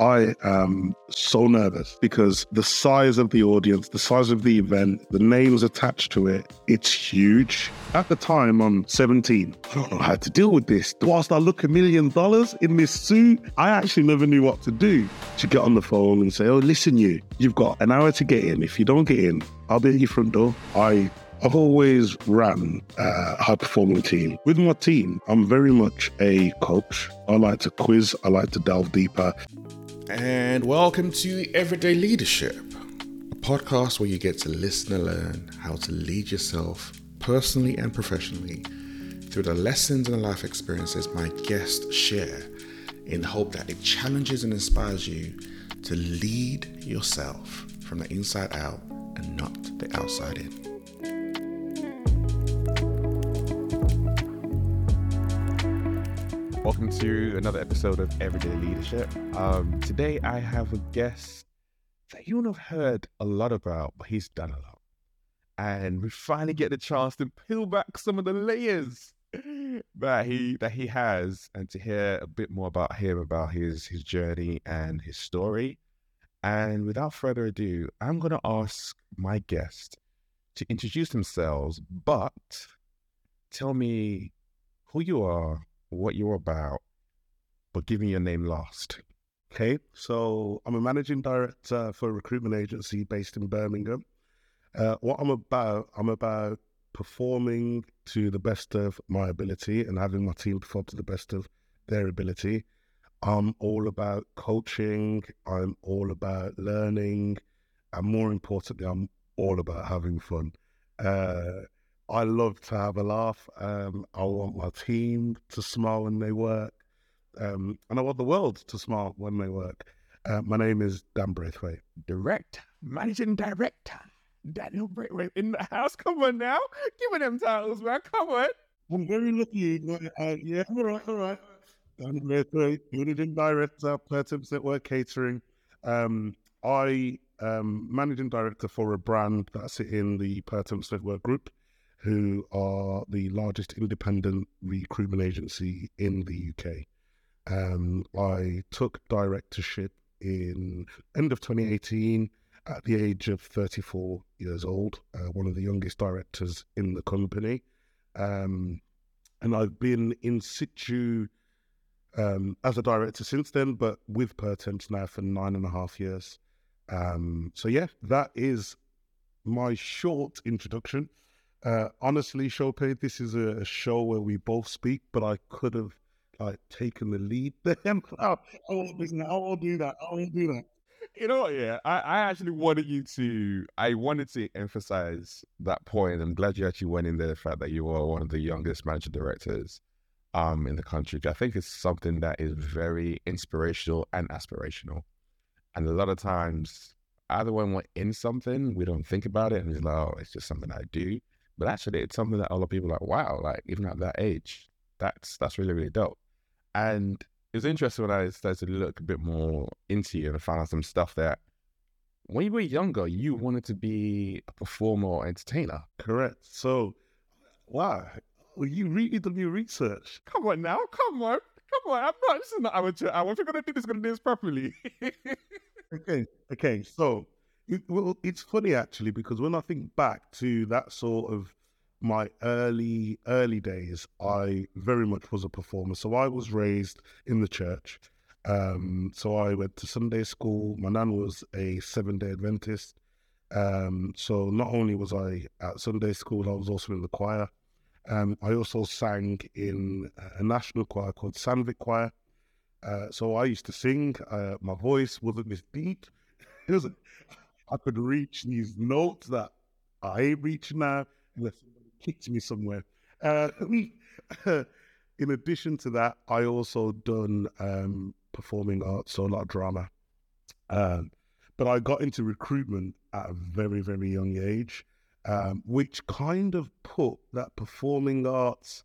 I am so nervous because the size of the audience, the size of the event, the names attached to it, it's huge. At the time, I'm 17. I don't know how to deal with this. Whilst I look a million dollars in this suit, I actually never knew what to do. To get on the phone and say, oh, listen, you, you've got an hour to get in. If you don't get in, I'll be at your front door. I I've always ran a high performing team. With my team, I'm very much a coach. I like to quiz, I like to delve deeper. And welcome to Everyday Leadership, a podcast where you get to listen and learn how to lead yourself personally and professionally through the lessons and life experiences my guests share in the hope that it challenges and inspires you to lead yourself from the inside out and not the outside in. Welcome to another episode of Everyday Leadership. Um, today I have a guest that you would have heard a lot about, but he's done a lot. And we finally get the chance to peel back some of the layers that he that he has and to hear a bit more about him, about his his journey and his story. And without further ado, I'm gonna ask my guest to introduce themselves, but tell me who you are, what you're about, but giving your name last. Okay, so I'm a managing director for a recruitment agency based in Birmingham. Uh, what I'm about, I'm about performing to the best of my ability and having my team perform to the best of their ability. I'm all about coaching, I'm all about learning, and more importantly, I'm all about having fun. Uh, I love to have a laugh. Um, I want my team to smile when they work. Um, and I want the world to smile when they work. Uh, my name is Dan Braithwaite. Director, managing director, Daniel Braithwaite in the house. Come on now. Give me them titles, man. Come on. I'm very lucky. Uh, yeah, all right, all right. Dan Braithwaite, managing director, Pertemps Network Catering. Um, I am managing director for a brand that's in the Pertemps Network Group who are the largest independent recruitment agency in the UK. Um, I took directorship in end of 2018 at the age of 34 years old, uh, one of the youngest directors in the company. Um, and I've been in situ um, as a director since then, but with Pertemps now for nine and a half years. Um, so, yeah, that is my short introduction. Uh, honestly, Chope, this is a, show where we both speak, but I could have like taken the lead. Then I won't do that. I won't do that. I won't do that. You know, yeah, I, I actually wanted you to. I wanted to emphasize that point. I'm glad you actually went in there the fact that you are one of the youngest managing directors um in the country. I think it's something that is very inspirational and aspirational. And a lot of times, either when we're in something, we don't think about it, and it's like, oh, it's just something I do. But actually, it's something that a lot of people are like, wow, like even at that age, that's that's really really dope. And it was interesting when I started to look a bit more into you and I found out some stuff that when you were younger, you wanted to be a performer or entertainer. Correct. So, wow, well, you really done your research. Come on now, come on, come on. I'm not. This is not amateur hour. If you're gonna do this, gonna do this properly. okay. Okay. So it, well, it's funny actually because when I think back to that sort of my early early days, I very much was a performer. So I was raised in the church. Um, so I went to Sunday school. My nan was a seven day Adventist. Um, so not only was I at Sunday school, I was also in the choir. Um, I also sang in a national choir called Sandvik Choir. Uh, so I used to sing. Uh, my voice wasn't this deep. It was I could reach these notes that I reach now unless somebody kicks me somewhere. Uh, in addition to that, I also done um, performing arts, so a lot of drama. Um, but I got into recruitment at a very, very young age, um, which kind of put that performing arts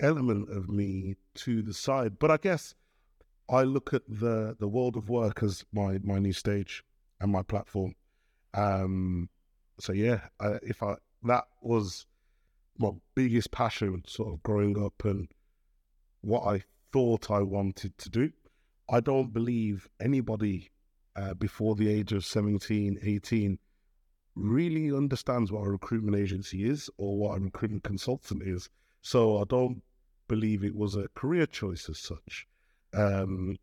element of me to the side. But I guess I look at the the world of work as my my new stage and my platform. Um, so yeah, I, if I that was my biggest passion, sort of growing up, and what I thought I wanted to do. I don't believe anybody uh, before the age of 17, 18 really understands what a recruitment agency is or what a recruitment consultant is. So I don't believe it was a career choice as such. Um,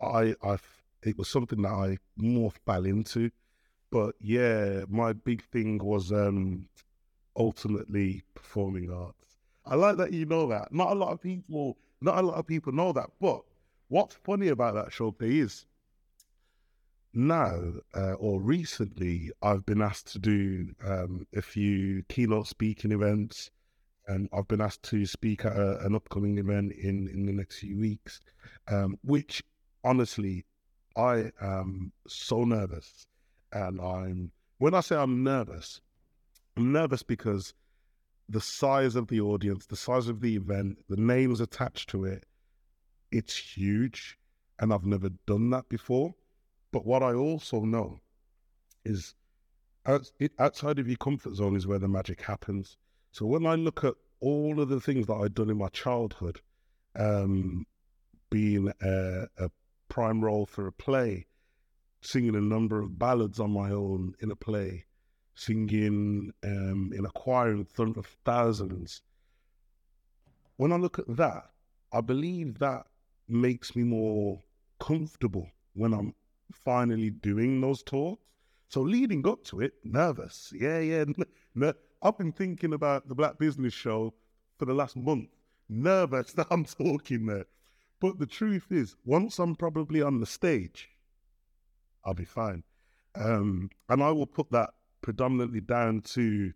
I, I, it was something that I morphed fell into. But yeah, my big thing was um, ultimately performing arts. I like that you know that. Not a lot of people, not a lot of people know that. But what's funny about that show is now uh, or recently, I've been asked to do um, a few keynote speaking events, and I've been asked to speak at a, an upcoming event in in the next few weeks, um, which honestly, I am so nervous, and I'm when I say I'm nervous, I'm nervous because the size of the audience, the size of the event, the names attached to it, it's huge, and I've never done that before. But what I also know is outside of your comfort zone is where the magic happens. So when I look at all of the things that I'd done in my childhood, um, being a, a prime role for a play, singing a number of ballads on my own in a play, singing um, in a choir in front of thousands. When I look at that, I believe that makes me more comfortable when I'm finally doing those talks. So leading up to it, nervous. Yeah, yeah. I've been thinking about the Black Business Show for the last month. Nervous that I'm talking there. But the truth is, once I'm probably on the stage, I'll be fine. Um, and I will put that predominantly down to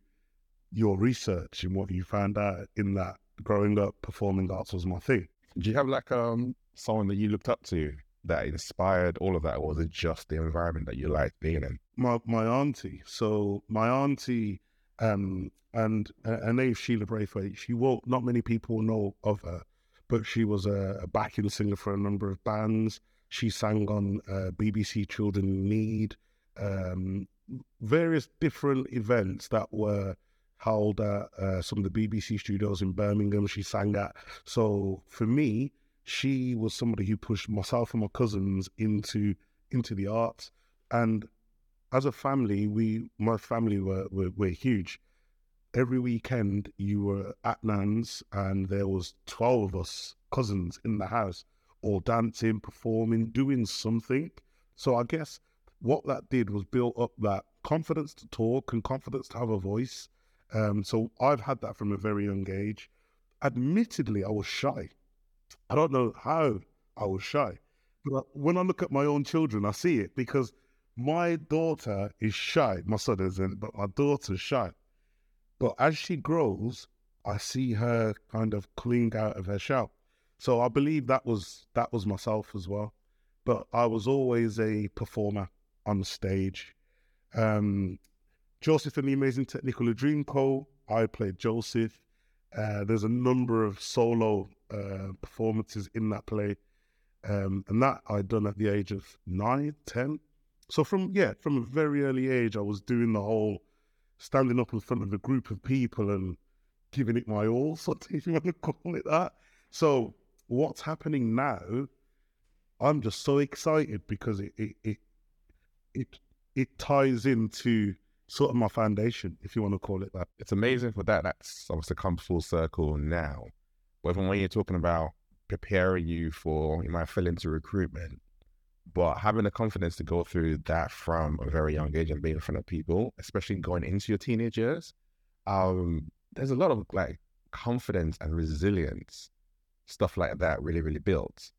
your research and what you found out in that growing up performing arts was my thing. Do you have like um someone that you looked up to that inspired all of that, or was it just the environment that you liked being in? My my auntie. So my auntie um, and uh, her name Sheila Braithwaite. She won't. Not many people know of her, but she was a, a backing singer for a number of bands. She sang on uh, BBC Children Need, um, various different events that were held at uh, some of the BBC studios in Birmingham. She sang at. So for me, she was somebody who pushed myself and my cousins into into the arts. And as a family, we my family were were, were huge. Every weekend you were at Nan's and there was twelve of us cousins in the house, all dancing, performing, doing something. So I guess what that did was build up that confidence to talk and confidence to have a voice. Um, so I've had that from a very young age. Admittedly, I was shy. I don't know how I was shy. But when I look at my own children, I see it because my daughter is shy. My son isn't, but my daughter's shy. But as she grows, I see her kind of coming out of her shell. So I believe that was that was myself as well. But I was always a performer on stage. Um, Joseph and the Amazing Technicolor Dreamcoat, I played Joseph. Uh, there's a number of solo uh, performances in that play. Um, and that I'd done at the age of nine, ten. So from yeah, from a very early age, I was doing the whole standing up in front of a group of people and giving it my all, so if you want to call it that. So what's happening now? I'm just so excited because it it it it, it ties into sort of my foundation, if you want to call it that. It's amazing for that. That's obviously come full circle now. But when you're talking about preparing you for, you might fall into recruitment, but having the confidence to go through that from a very young age and being in front of people, especially going into your teenage years, um, there's a lot of like confidence and resilience, stuff like that really, really builds.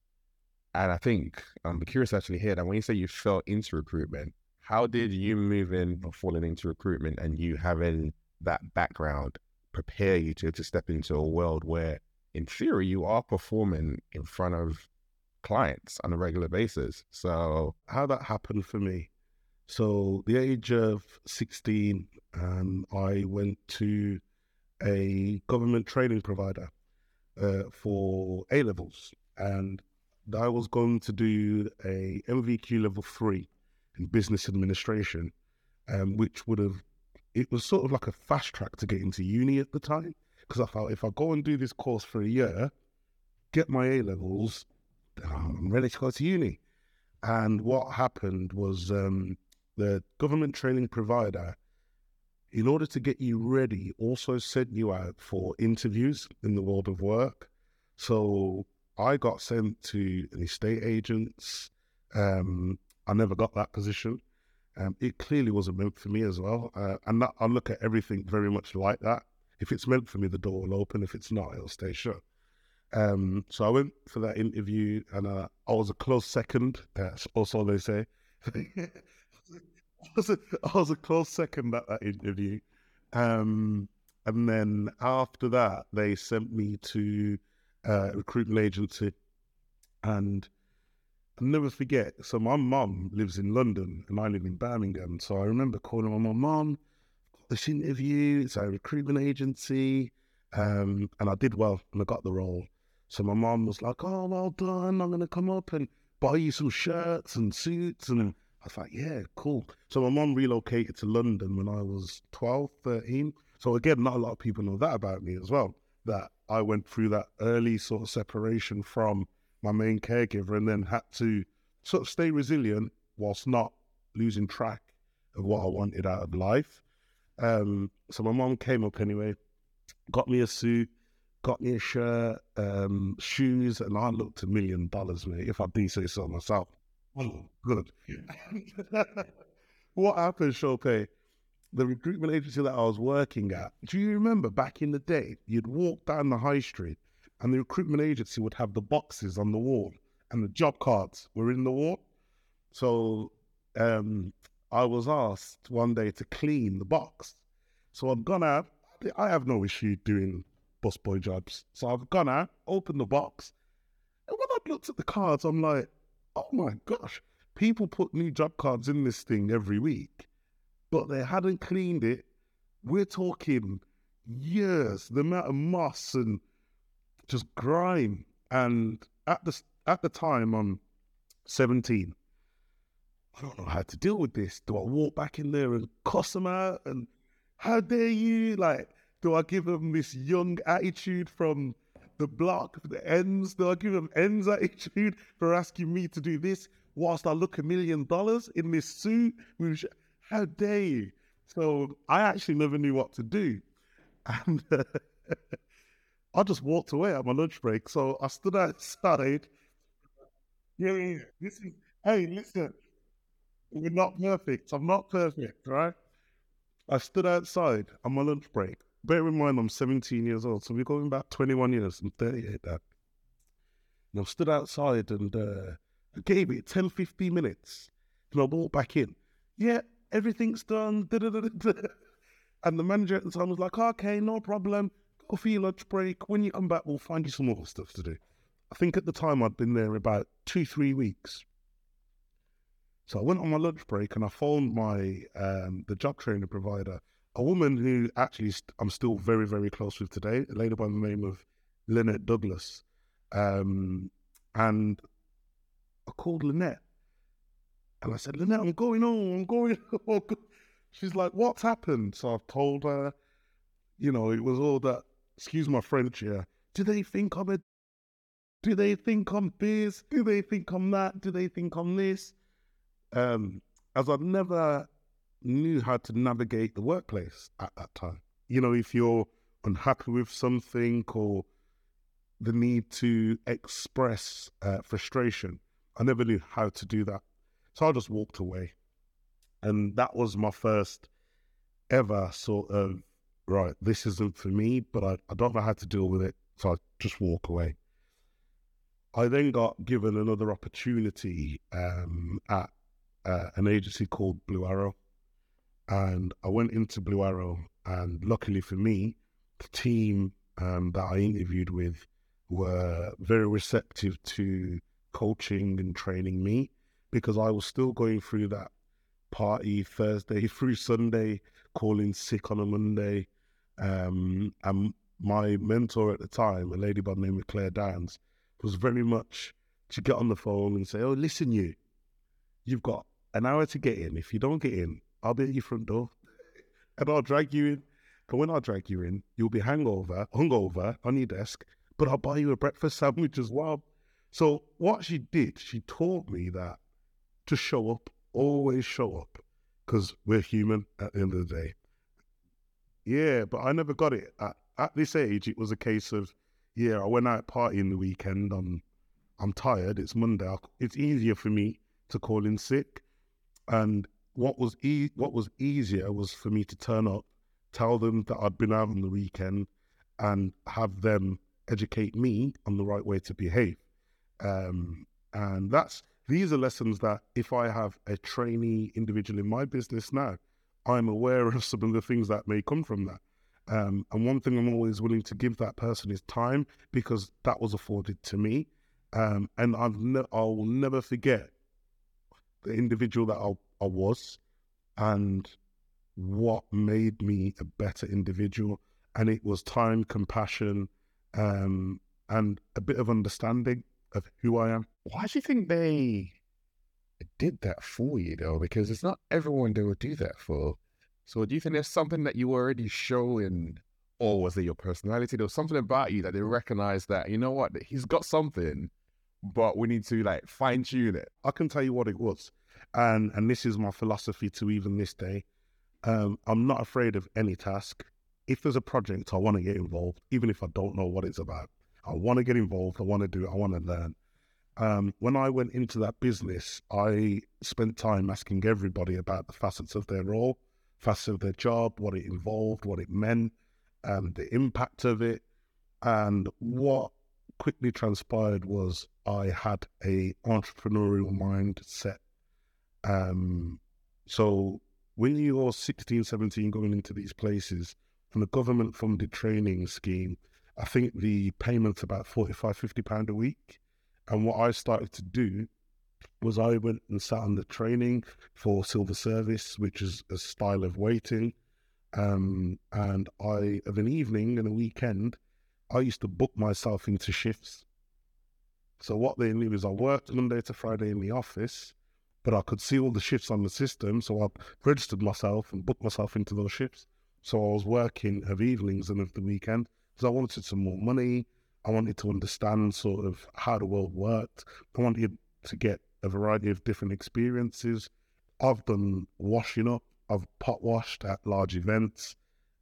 And I think I'm curious actually here that when you say you fell into recruitment, how did you move in or falling into recruitment and you having that background prepare you to, to step into a world where in theory you are performing in front of clients on a regular basis? So how that happened for me? So the age of 16 um, i went to a government training provider uh, for a levels and i was going to do a NVQ level 3 in business administration, um, which would have, it was sort of like a fast track to get into uni at the time. Because I thought if I go and do this course for a year, get my A levels, I'm ready to go to uni. And what happened was um, the government training provider, in order to get you ready, also sent you out for interviews in the world of work. So I got sent to an estate agents. Um, I never got that position. Um, it clearly wasn't meant for me as well. Uh, and that, I look at everything very much like that. If it's meant for me, the door will open. If it's not, it'll stay shut. Um, so I went for that interview, and uh, I was a close second. That's also they say. I, was a, I was a close second at that interview. Um, and then after that, they sent me to uh, a recruitment agency, and I'll never forget. So my mum lives in London, and I live in Birmingham. So I remember calling my mum, this interview. It's a recruitment agency, um, and I did well, and I got the role. So my mum was like, "Oh, well done. I'm gonna come up and buy you some shirts and suits." And I was like, "Yeah, cool." So my mom relocated to London when I was 12, 13. So again, not a lot of people know that about me as well. That I went through that early sort of separation from my main caregiver, and then had to sort of stay resilient whilst not losing track of what I wanted out of life. Um, so my mom came up anyway, got me a suit, got me a shirt, um, shoes, and I looked a million dollars, mate, if I do say so myself. Oh, good. what happened, Shope? The recruitment agency that I was working at, do you remember back in the day, you'd walk down the high street and the recruitment agency would have the boxes on the wall and the job cards were in the wall. So um, I was asked one day to clean the box. So I've gone out. I have no issue doing busboy jobs. So I've gone out, opened the box, and when I looked at the cards, I'm like, oh my gosh, people put new job cards in this thing every week, but they hadn't cleaned it. We're talking years, the amount of moss and just grime. And at the at the time, I'm 17. I don't know how to deal with this. Do I walk back in there and cuss them out? And how dare you? Like, do I give them this young attitude from the block, the ends? I give them ends attitude for asking me to do this whilst I look a million dollars in this suit? Which, How dare you? So I actually never knew what to do. And uh, I just walked away at my lunch break. So I stood outside. Yeah, this is, hey, listen, we're not perfect. I'm not perfect, right? I stood outside on my lunch break bear in mind, I'm 17 years old, so we're going back 21 years. I'm 38 now. And I stood outside and uh, I gave it 10, 15 minutes. And I walked back in. Yeah, everything's done. And the manager at the time was like, okay, no problem. Go for your lunch break. When you come back, we'll find you some more stuff to do. I think at the time I'd been there about two, three weeks. So I went on my lunch break and I phoned my um, the job training provider a woman who actually I'm still very, very close with today, a lady by the name of Lynette Douglas. Um, and I called Lynette and I said, Lynette, I'm going on, I'm going on. She's like, what's happened? So I've told her, you know, it was all that, excuse my French here. Do they think I'm a, do they think I'm this? Do they think I'm that? Do they think I'm this? Um, as I've never knew how to navigate the workplace at that time. You know, if you're unhappy with something or the need to express uh, frustration, I never knew how to do that. So I just walked away. And that was my first ever sort of, right, this isn't for me, but I, I don't know how to deal with it. So I just walk away. I then got given another opportunity um, at uh, an agency called Blue Arrow. And I went into Blue Arrow, and luckily for me, the team um, that I interviewed with were very receptive to coaching and training me because I was still going through that party Thursday through Sunday, calling sick on a Monday. Um, and my mentor at the time, a lady by the name of Claire Downs, was very much to get on the phone and say, Oh, listen, you, you've got an hour to get in. If you don't get in, I'll be at your front door and I'll drag you in. But when I drag you in, you'll be hangover, hungover on your desk, but I'll buy you a breakfast sandwich as well. So what she did, she taught me that to show up, always show up, because we're human at the end of the day. Yeah, but I never got it. At, at this age, it was a case of, yeah, I went out partying the weekend. I'm, I'm tired. It's Monday. It's easier for me to call in sick. And what was e- what was easier was for me to turn up, tell them that I'd been out on the weekend, and have them educate me on the right way to behave. Um, and that's these are lessons that if I have a trainee individual in my business now, I'm aware of some of the things that may come from that. Um, and one thing I'm always willing to give that person is time because that was afforded to me. Um, and I've ne- I will never forget the individual that I, I was and what made me a better individual. And it was time, compassion, um, and a bit of understanding of who I am. Why do you think they did that for you though? Because it's not everyone they would do that for. So do you think there's something that you were already showing, or was it your personality? There was something about you that they recognized that you know what he's got something, but we need to like fine tune it. I can tell you what it was, and and this is my philosophy to even this day. Um, I'm not afraid of any task. If there's a project, I want to get involved, even if I don't know what it's about. I want to get involved. I want to do. I want to learn. Um, when I went into that business, I spent time asking everybody about the facets of their role, facets of their job, what it involved, what it meant, and the impact of it. And what quickly transpired was I had a entrepreneurial mindset. Um, so when you're 16, 17, going into these places, from the government funded training scheme, I think the payment's about 45, 50 pound a week. And what I started to do was I went and sat on the training for silver service, which is a style of waiting. Um, and I, of an evening and a weekend, I used to book myself into shifts. So what they knew is I worked Monday to Friday in the office, but I could see all the shifts on the system. So I registered myself and booked myself into those shifts. So I was working of evenings and of the weekend because I wanted some more money. I wanted to understand sort of how the world worked. I wanted to get a variety of different experiences. I've done washing up. I've pot washed at large events.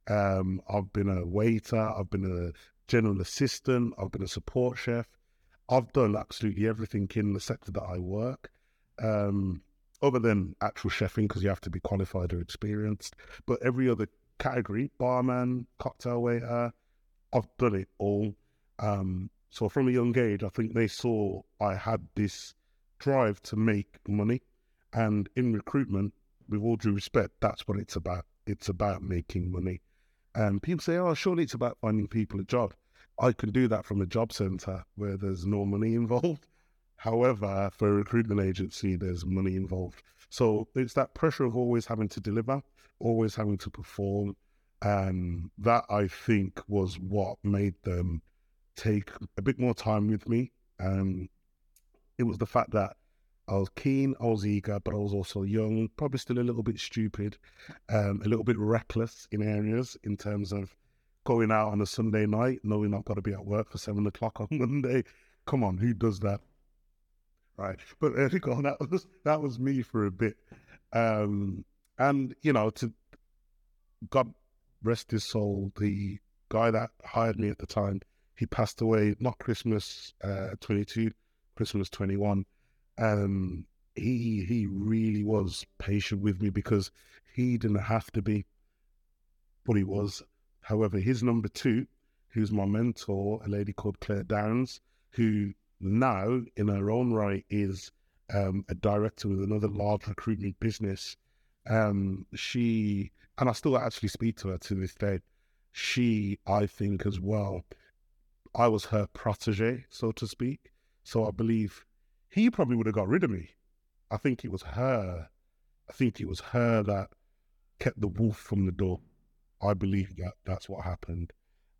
Um, I've been a waiter. I've been a general assistant. I've been a support chef. I've done absolutely everything in the sector that I work, um, other than actual chefing because you have to be qualified or experienced. But every other category, barman, cocktail waiter, I've done it all. Um, so from a young age, I think they saw I had this drive to make money. And in recruitment, with all due respect, that's what it's about. It's about making money. And people say, oh, surely it's about finding people a job. I can do that from a job center where there's no money involved. However, for a recruitment agency, there's money involved. So it's that pressure of always having to deliver, always having to perform. And that I think was what made them take a bit more time with me. Um, it was the fact that I was keen, I was eager, but I was also young, probably still a little bit stupid, um, a little bit reckless in areas in terms of going out on a Sunday night, knowing I've got to be at work for seven o'clock on Monday. Come on, who does that? Right. But there you go. That was that was me for a bit. Um, and you know, to God rest his soul, the guy that hired me at the time, he passed away not Christmas uh, 22, Christmas 21. Um, he he really was patient with me because he didn't have to be, but he was. However, his number two, who's my mentor, a lady called Claire Downs, who now in her own right is um, a director with another large recruitment business. Um, she and I still actually speak to her to this day. She, I think, as well, I was her protege, so to speak. So I believe he probably would have got rid of me. I think it was her. I think it was her that kept the wolf from the door. I believe that that's what happened.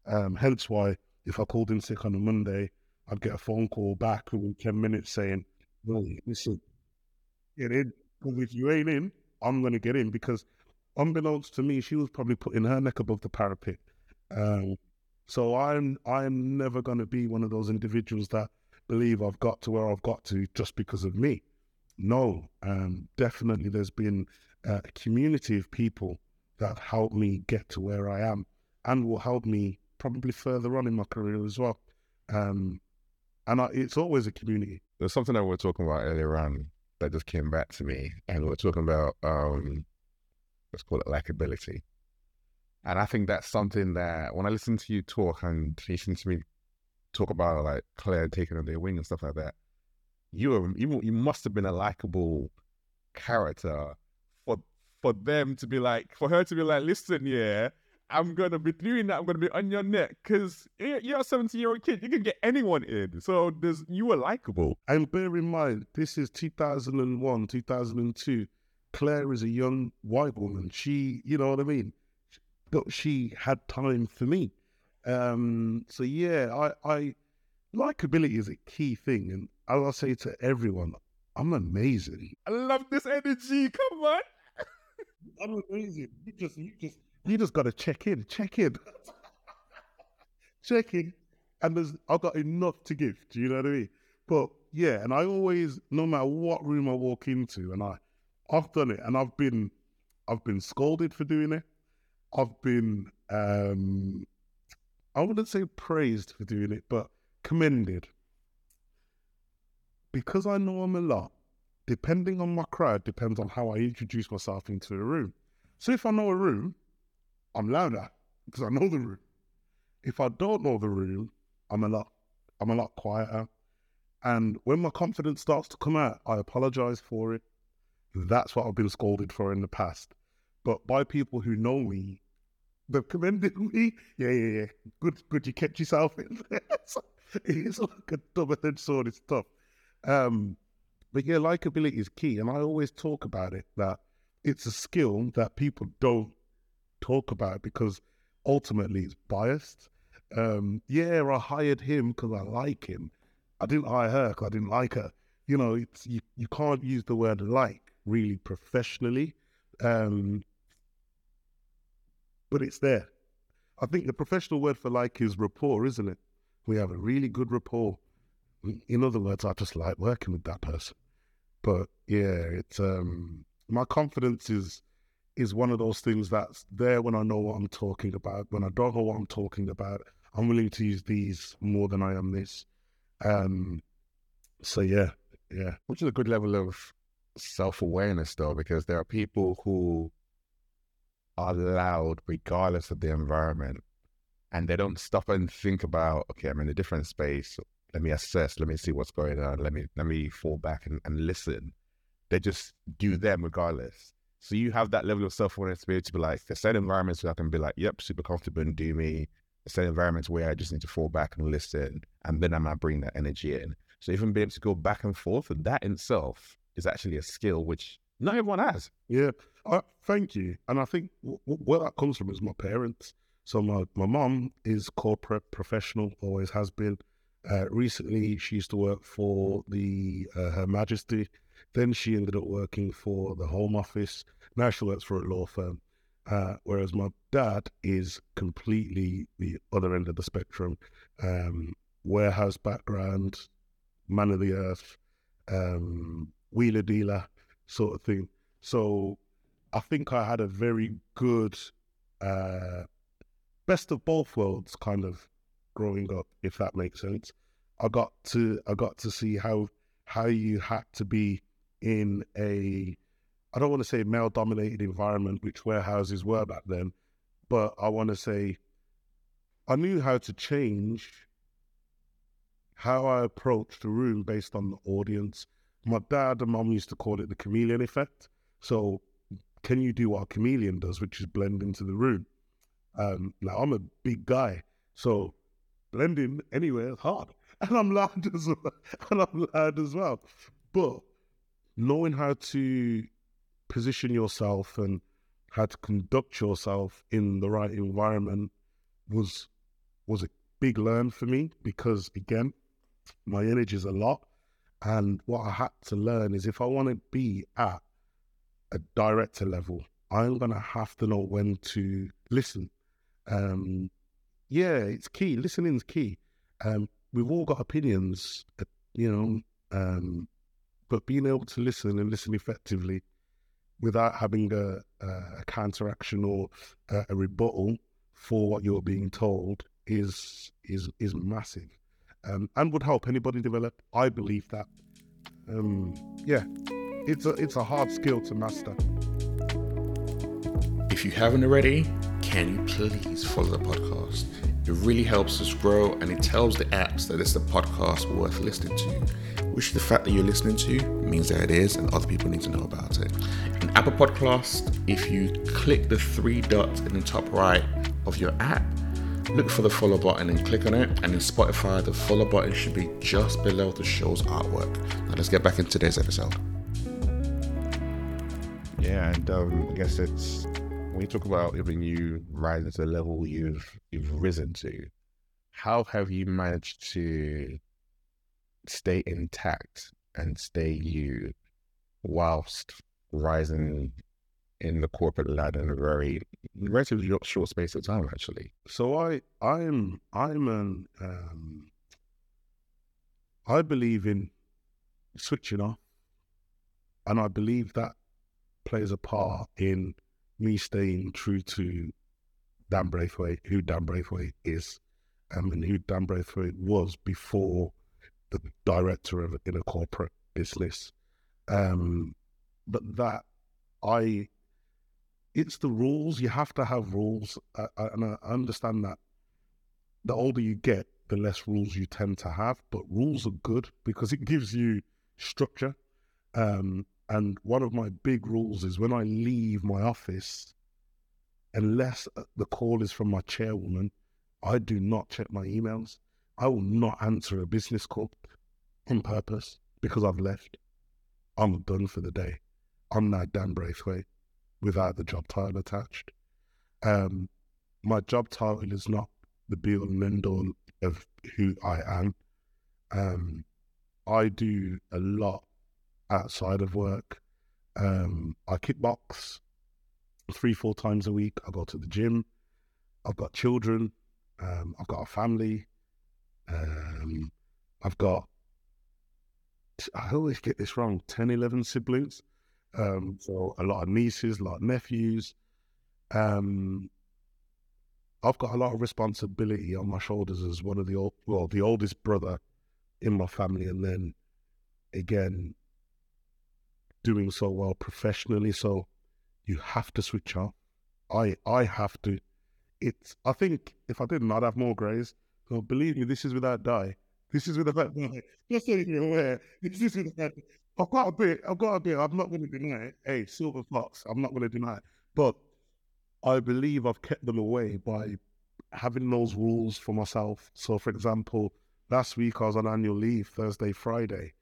Um, hence why if I called in sick on a Monday, I'd get a phone call back within 10 minutes saying, well, listen, get in. Because if you ain't in, I'm going to get in because unbeknownst to me, she was probably putting her neck above the parapet. Um, so I'm I'm never going to be one of those individuals that believe I've got to where I've got to just because of me. No, um, definitely there's been a community of people that helped me get to where I am and will help me probably further on in my career as well. Um, and I, it's always a community. There's something that we were talking about earlier on that just came back to me, and we are talking about um, let's call it likability. And I think that's something that when I listen to you talk and listen to me talk about like Claire taking under your wing and stuff like that, you were, you you must have been a likable character for for them to be like for her to be like, listen, yeah, I'm gonna be doing that. I'm gonna be on your neck because you're a 17 year old kid. You can get anyone in. So there's you were likable. And bear in mind, this is 2001, 2002. Claire is a young white woman. She, you know what I mean. But she had time for me. Um, so yeah, I, I likability is a key thing, and as I'll say to everyone, I'm amazing. I love this energy. Come on. I'm amazing. You just, you just you just got to check in, check in, check in. And there's, I've got enough to give. Do you know what I mean? But yeah, and I always, no matter what room I walk into, and I, I've done it, and I've been, I've been scolded for doing it. I've been, um, I wouldn't say praised for doing it, but commended. Because I know I'm a lot, depending on my crowd, depends on how I introduce myself into a room. So if I know a room, I'm louder because I know the room. If I don't know the room, I'm a lot, I'm a lot quieter. And when my confidence starts to come out, I apologize for it. That's what I've been scolded for in the past. But by people who know me, they've commended me. Yeah, yeah, yeah. Good, good. You kept yourself in there. it's like a double-edged sword. It's tough. Um, but yeah, likability is key, and I always talk about it that it's a skill that people don't talk about because ultimately it's biased. Um, yeah, I hired him because I like him. I didn't hire her because I didn't like her. You know, it's you, you can't use the word like really professionally. Um, but it's there. I think the professional word for like is rapport, isn't it? We have a really good rapport. In other words, I just like working with that person. But yeah, it's um my confidence is is one of those things that's there when I know what I'm talking about. When I don't know what I'm talking about, I'm willing to use these more than I am this. Um, so yeah, yeah. Which is a good level of self awareness, though, because there are people who are loud regardless of the environment, and they don't stop and think about, okay, I'm in a different space. Let me assess. Let me see what's going on. Let me let me fall back and, and listen. They just do them regardless. So you have that level of self awareness to be able to be like, there's certain environments where I can be like, yep, super comfortable and do me. There's certain environments where I just need to fall back and listen, and then I might bring that energy in. So even being able to go back and forth, and that in itself is actually a skill which not everyone has. Yeah, uh, thank you. And I think w- w- where that comes from is my parents. So my my mom is corporate professional, always has been. Uh, recently, she used to work for the uh, Her Majesty then she ended up working for the Home Office. Now she works for a law firm. Uh, whereas my dad is completely the other end of the spectrum. Um, warehouse background, man of the earth, um, wheeler dealer sort of thing. So I think I had a very good uh, best of both worlds kind of growing up, if that makes sense. I got to I got to see how how you had to be in a, I don't want to say male dominated environment, which warehouses were back then, but I want to say I knew how to change how I approached the room based on the audience. My dad and mom used to call it the chameleon effect. So, can you do what a chameleon does, which is blend into the room? Um, now, I'm a big guy, so blending anywhere is hard, and I'm loud as well. And I'm loud as well. But knowing how to position yourself and how to conduct yourself in the right environment was was a big learn for me because again my energy is a lot. And what i had to learn is if i want to be at a director level i'm to have to know when to listen. Um yeah it's key. Listening's key. Um we've all got opinions you know, um, but being able to listen and listen effectively without having a, a counteraction or a, a rebuttal for what you're being told is is is massive, um, and would help anybody develop. I believe that. Um, yeah, it's a it's a hard skill to master. If you haven't already, can you please follow the podcast? It really helps us grow and it tells the apps that it's a podcast worth listening to, which the fact that you're listening to means that it is and other people need to know about it. In Apple Podcast, if you click the three dots in the top right of your app, look for the follow button and click on it. And in Spotify, the follow button should be just below the show's artwork. Now let's get back into today's episode. Yeah, and um, I guess it's when you talk about even you rising to the level you've you've risen to, how have you managed to stay intact and stay you whilst rising in the corporate ladder in a very relatively short space of time actually? So i i'm i'm an um i believe in switching off and i believe that plays a part in me staying true to Dan Braithwaite, who Dan Braithwaite is, um, and who Dan Braithwaite was before the director of in a corporate business. Um, but that I, it's the rules. You have to have rules, and I understand that. The older you get, the less rules you tend to have. But rules are good because it gives you structure. Um, and one of my big rules is when I leave my office, unless uh, the call is from my chairwoman, I do not check my emails. I will not answer a business call on purpose because I've left. I'm done for the day. I'm now Dan Braithwaite without the job title attached. Um, my job title is not the be all and end all of who I am. Um, I do a lot outside of work. Um, I kickbox three, four times a week. I go to the gym. I've got children. Um, I've got a family. Um, I've got, I always get this wrong, 10, 11 siblings. Um, so a lot of nieces, a lot of nephews. Um, I've got a lot of responsibility on my shoulders as one of the old, well, the oldest brother in my family. And then again, doing so well professionally. So you have to switch off. I I have to. It's. I think if I didn't, I'd have more grays. So believe me, this is without die. This is without die. Just so you're aware, this is without. I've got a bit. I've got a bit. I'm not going to deny it. Hey, silver fox. I'm not going to deny it. But I believe I've kept them away by having those rules for myself. So, for example, last week I was on annual leave, Thursday, Friday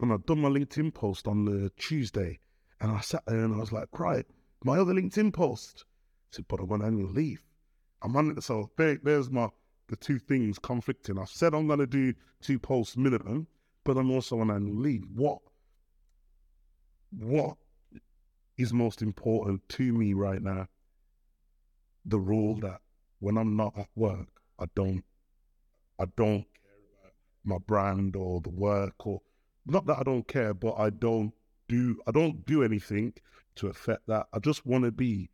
and I'd done my LinkedIn post on the Tuesday, and I sat there and I was like, right, my other LinkedIn post. I said, but I'm on annual leave. I'm on it, so there, there's my the two things conflicting. I said I'm gonna do two posts minimum, but I'm also on annual leave. What what is most important to me right now? The rule that when I'm not at work, I don't I don't care about my brand or the work or not that I don't care, but I don't do I don't do anything to affect that. I just want to be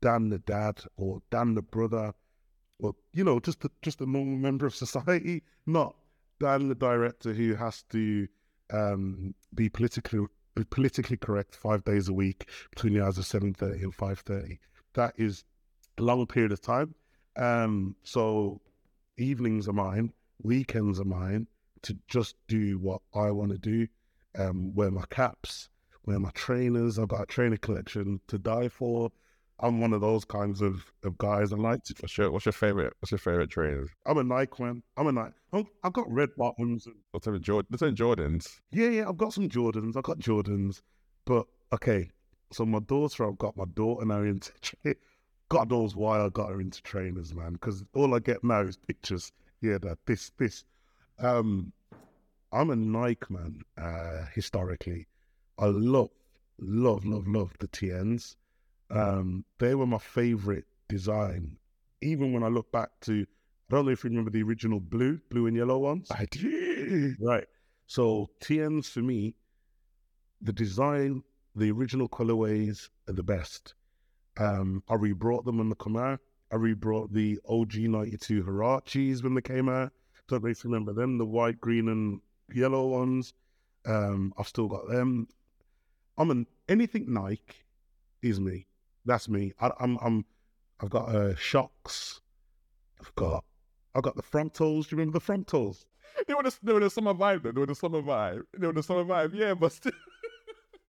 Dan the dad or Dan the brother, or you know, just a, just a normal member of society, not Dan the director who has to um, be politically politically correct five days a week between the hours of seven thirty and five thirty. That is a long period of time. Um, so evenings are mine, weekends are mine, to just do what I want to do, um, wear my caps, wear my trainers. I've got a trainer collection to die for. I'm one of those kinds of, of guys. I like to. What's your What's your favorite What's your favorite trainers? I'm a Nike man. I'm a Nike. Oh, I've got red bottoms. And, What's Jordan? What's Jordans? Yeah, yeah. I've got some Jordans. I've got Jordans. But okay, so my daughter, I've got my daughter now into. God knows why I got her into trainers, man. Because all I get now is pictures. Yeah, that this this um, I'm a Nike man. Uh, historically, I love, love, love, love the TNs. Um, they were my favorite design. Even when I look back to, I don't know if you remember the original blue, blue and yellow ones. I do. Right. So TNs for me, the design, the original colorways are the best. Um, I rebrought them when they come out. I rebrought the OG 92 Huaraches when they came out. Don't know if you remember them, the white, green, and yellow ones. Um, I've still got them. I'm an anything Nike is me. That's me. I, I'm I'm I've got uh, Shox. I've got I've got the frontals. Do you remember the frontals? They were the, they were the summer vibe. Though. They were the summer vibe. They were the summer vibe. Yeah, but still.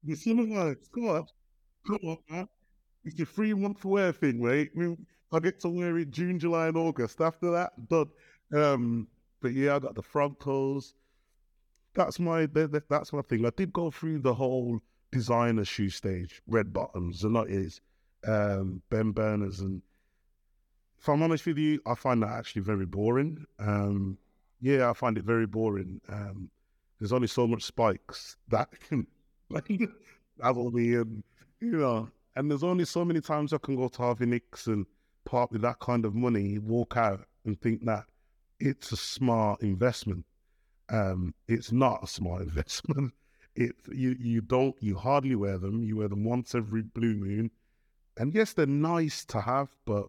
The summer vibe. Come on, come on, man. It's your three month wear thing, mate. We, I get to wear it June, July, and August. After that, done. Um, but yeah, I got the frontals. That's my that, that- that's my thing. I did go through the whole designer shoe stage, red bottoms, and that is um, Ben Berners. and if I'm honest with you, I find that actually very boring. Um, yeah, I find it very boring. Um, there's only so much spikes that can that'll be you know, and there's only so many times I can go to Harvey Nicks and part with that kind of money, walk out and think that it's a smart investment. Um, it's not a smart investment. It you you don't you hardly wear them. You wear them once every blue moon, and yes, they're nice to have, but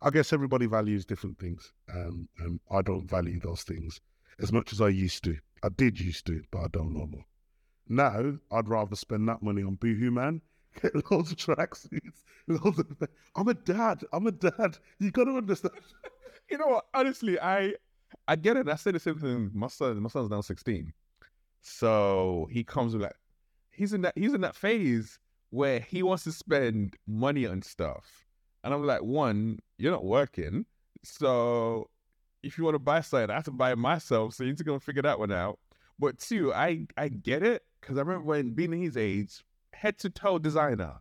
I guess everybody values different things. Um, and I don't value those things as much as I used to. I did used to, but I don't no more. Now I'd rather spend that money on Boohoo Man, get loads of tracksuits. loads of- I'm a dad. I'm a dad. You got to understand. you know what? Honestly, I I get it. I say the same thing. My son, my son's now sixteen, so he comes with like he's in that he's in that phase where he wants to spend money on stuff, and I'm like, one, you're not working, so if you want to buy something, I have to buy it myself. So you need to go figure that one out. But two, I I get it because I remember when being his age, head to toe designer,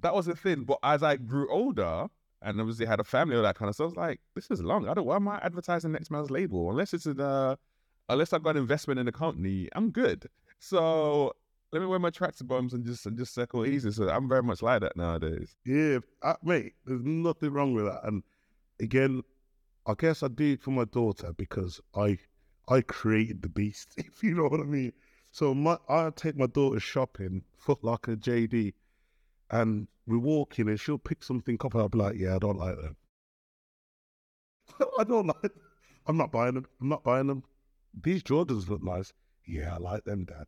that was a thing. But as I grew older, and obviously had a family, all that kind of stuff. I was like, this is long. I don't. Why am I advertising next man's label? Unless it's in uh, unless I've got investment in the company, I'm good. So let me wear my tracksuit bottoms and just and just circle easy. So I'm very much like that nowadays. Yeah, uh, mate, there's nothing wrong with that. And again, I guess I do it for my daughter because I I created the beast, if you know what I mean. So my I take my daughter shopping, Foot Locker, JD, and we walk in and she'll pick something up I'll be like, yeah, I don't like them. I don't like them. I'm not buying them. I'm not buying them. These Jordans look nice. Yeah, I like them, Dad.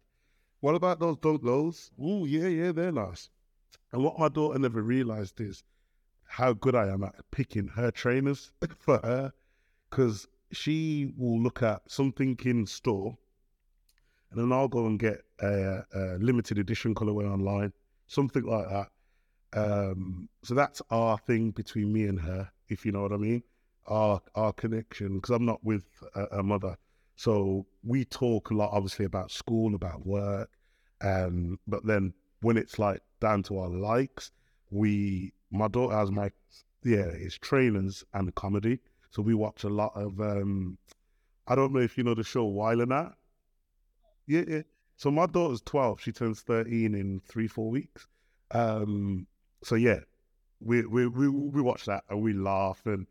What about those Dunk Lows? Oh, yeah, yeah, they're nice. And what my daughter never realized is how good I am at picking her trainers for her. Because she will look at something in store and then I'll go and get a, a limited edition colorway online, something like that. Um, so that's our thing between me and her, if you know what I mean. Our our connection, because I'm not with a, a mother, so we talk a lot, obviously, about school, about work, um, but then when it's like down to our likes, we my daughter has my yeah, it's trainers and comedy. So we watch a lot of um I don't know if you know the show While and That. Yeah, yeah. So my daughter's twelve, she turns thirteen in three, four weeks. Um so yeah, we we we, we watch that and we laugh and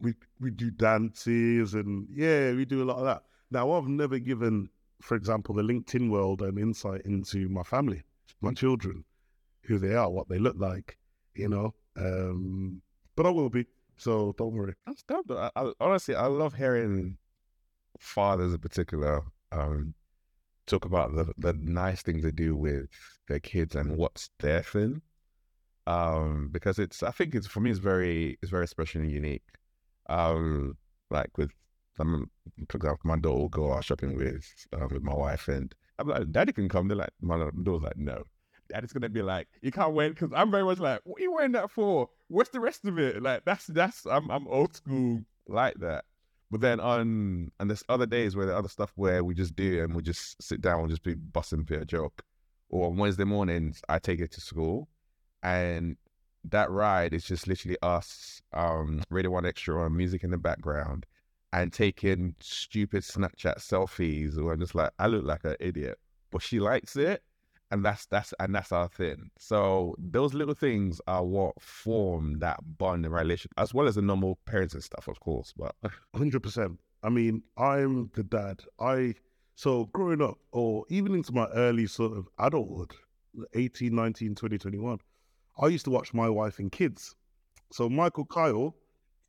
we we do dances and yeah, we do a lot of that. Now I've never given, for example, the LinkedIn world an insight into my family, my children, who they are, what they look like, you know. Um, but I will be, so don't worry. That's dope. I, I, honestly, I love hearing fathers in particular um, talk about the the nice things they do with their kids and what's their thing. Um, because it's, I think it's for me, it's very, it's very special and unique. Um, like with, um, for example, my daughter go out shopping with uh, with my wife, and I'm like, "Daddy can come." They're like, my daughter's like, "No." Daddy's gonna be like, "You can't wait," because I'm very much like, "What are you wearing that for? What's the rest of it?" Like that's that's I'm I'm old school like that. But then on and there's other days where the other stuff where we just do and we just sit down and just be busting for a joke. Or on Wednesday mornings, I take it to school, and that ride is just literally us, um, Radio One Extra on music in the background, and taking stupid Snapchat selfies. Where I'm just like, I look like an idiot, but she likes it, and that's that's and that's our thing. So those little things are what form that bond and relation, as well as the normal parents and stuff, of course. But Hundred percent, I mean, I'm the dad. I so growing up, or even into my early sort of adulthood, 18, 19, 20, 21, I used to watch my wife and kids. So Michael Kyle,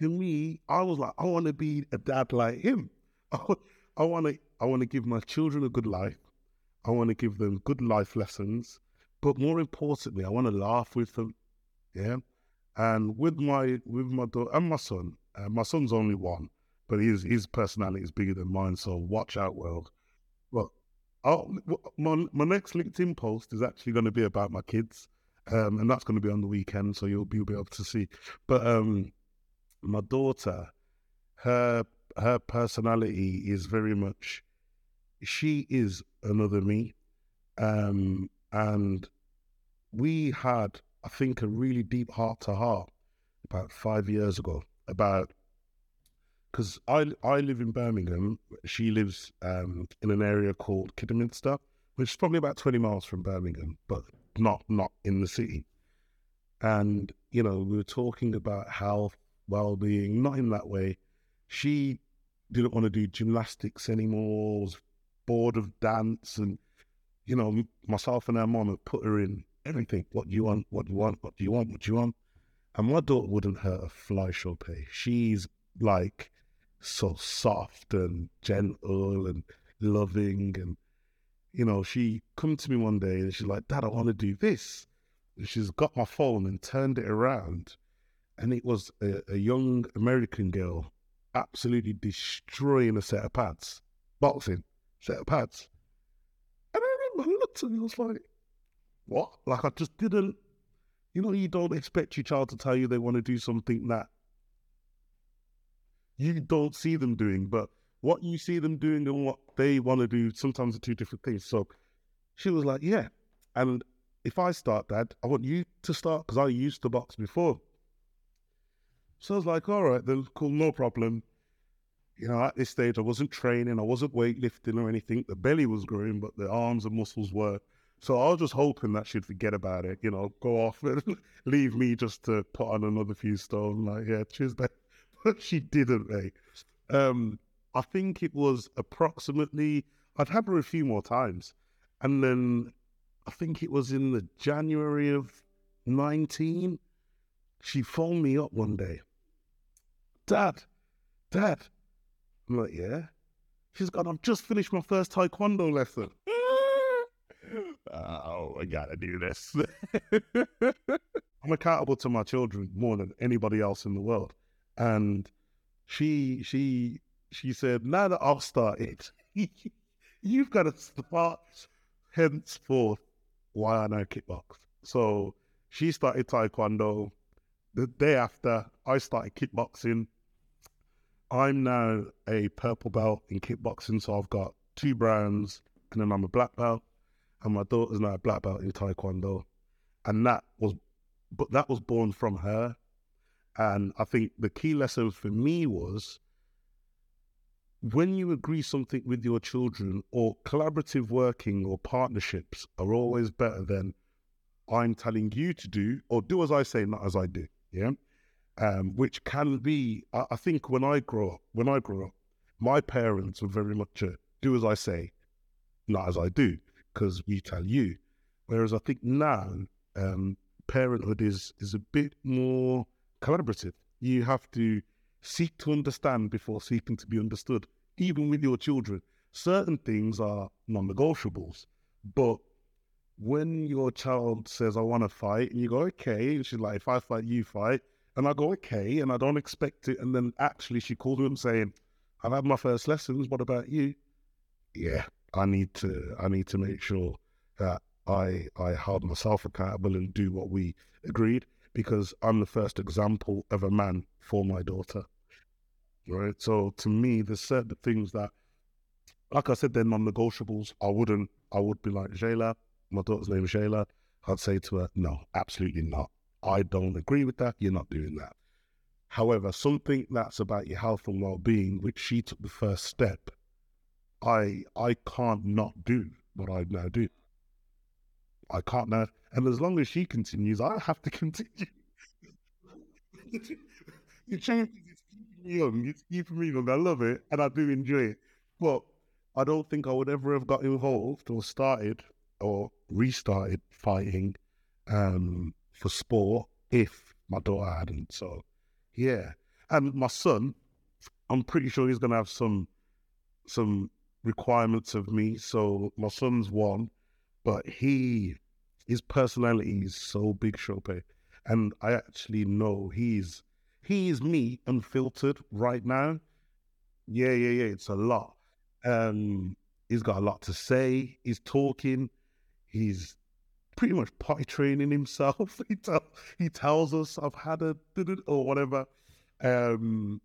to me, I was like, I want to be a dad like him. I want to, I want to give my children a good life. I want to give them good life lessons, but more importantly, I want to laugh with them. Yeah, and with my with my daughter and my son. Uh, my son's only one, but his his personality is bigger than mine. So watch out, world. Well, my my next LinkedIn post is actually going to be about my kids, um, and that's going to be on the weekend, so you'll, you'll be able to see. But um, my daughter, her her personality is very much she is another me, um, and we had I think a really deep heart to heart about five years ago about because I I live in Birmingham. She lives um, in an area called Kidderminster, which is probably about twenty miles from Birmingham, but not not in the city. And you know, we were talking about health, well-being, not in that way. She didn't want to do gymnastics anymore. Was bored of dance, and you know, myself and her mom have put her in everything. What do you want? What do you want? What do you want? What do you want? And my daughter wouldn't hurt a fly, Chopé. She's like so soft and gentle and loving and you know she come to me one day and she's like dad i want to do this. And she's got my phone and turned it around and it was a, a young american girl absolutely destroying a set of pads boxing set of pads. And i remember I looked at me I was like what? Like i just didn't you know you don't expect your child to tell you they want to do something that you don't see them doing, but what you see them doing and what they want to do sometimes are two different things. So she was like, Yeah. And if I start, Dad, I want you to start because I used to box before. So I was like, All right, then cool, no problem. You know, at this stage, I wasn't training, I wasn't weightlifting or anything. The belly was growing, but the arms and muscles were. So I was just hoping that she'd forget about it, you know, go off and leave me just to put on another few stone. Like, yeah, cheers, babe. But she didn't, mate. Um, I think it was approximately, I'd had her a few more times. And then I think it was in the January of 19, she phoned me up one day. Dad, Dad. I'm like, yeah. She's gone, I've just finished my first Taekwondo lesson. oh, I gotta do this. I'm accountable to my children more than anybody else in the world and she she she said, "Now that I've started, you've got to start henceforth why I know kickbox." So she started taekwondo. The day after, I started kickboxing. I'm now a purple belt in kickboxing, so I've got two browns, and then I'm a black belt, and my daughter's now a black belt in taekwondo, and that was, but that was born from her and I think the key lesson for me was when you agree something with your children or collaborative working or partnerships are always better than I'm telling you to do or do as I say, not as I do. Yeah. Um, which can be, I, I think when I grow up, when I grew up, my parents were very much a do as I say, not as I do, because we tell you. Whereas I think now, um, parenthood is is a bit more collaborative. You have to seek to understand before seeking to be understood, even with your children. Certain things are non negotiables, but when your child says, I want to fight, and you go, okay, and she's like, if I fight, you fight. And I go, okay, and I don't expect it. And then actually she calls me saying, I've had my first lessons. What about you? Yeah, I need to, I need to make sure that I, I hold myself accountable and do what we agreed because I'm the first example of a man for my daughter. Right. So to me, there's certain things that, like I said, they're non negotiables. I wouldn't, I would be like, Jayla, my daughter's name is mm-hmm. Jayla. I'd say to her, no, absolutely not. I don't agree with that. You're not doing that. However, something that's about your health and well being, which she took the first step, I I can't not do what I now do. I can't now. And as long as she continues, I have to continue. the chances is keeping me young. It's keeping me young. I love it and I do enjoy it. But I don't think I would ever have got involved or started or restarted fighting um, for sport if my daughter hadn't. So, yeah. And my son, I'm pretty sure he's going to have some some requirements of me. So my son's one, but he his personality is so big, Chope. And I actually know he's he's me unfiltered right now. Yeah, yeah, yeah. It's a lot. Um, he's got a lot to say. He's talking. He's pretty much potty training himself. he, tell, he tells us I've had a or whatever. Um,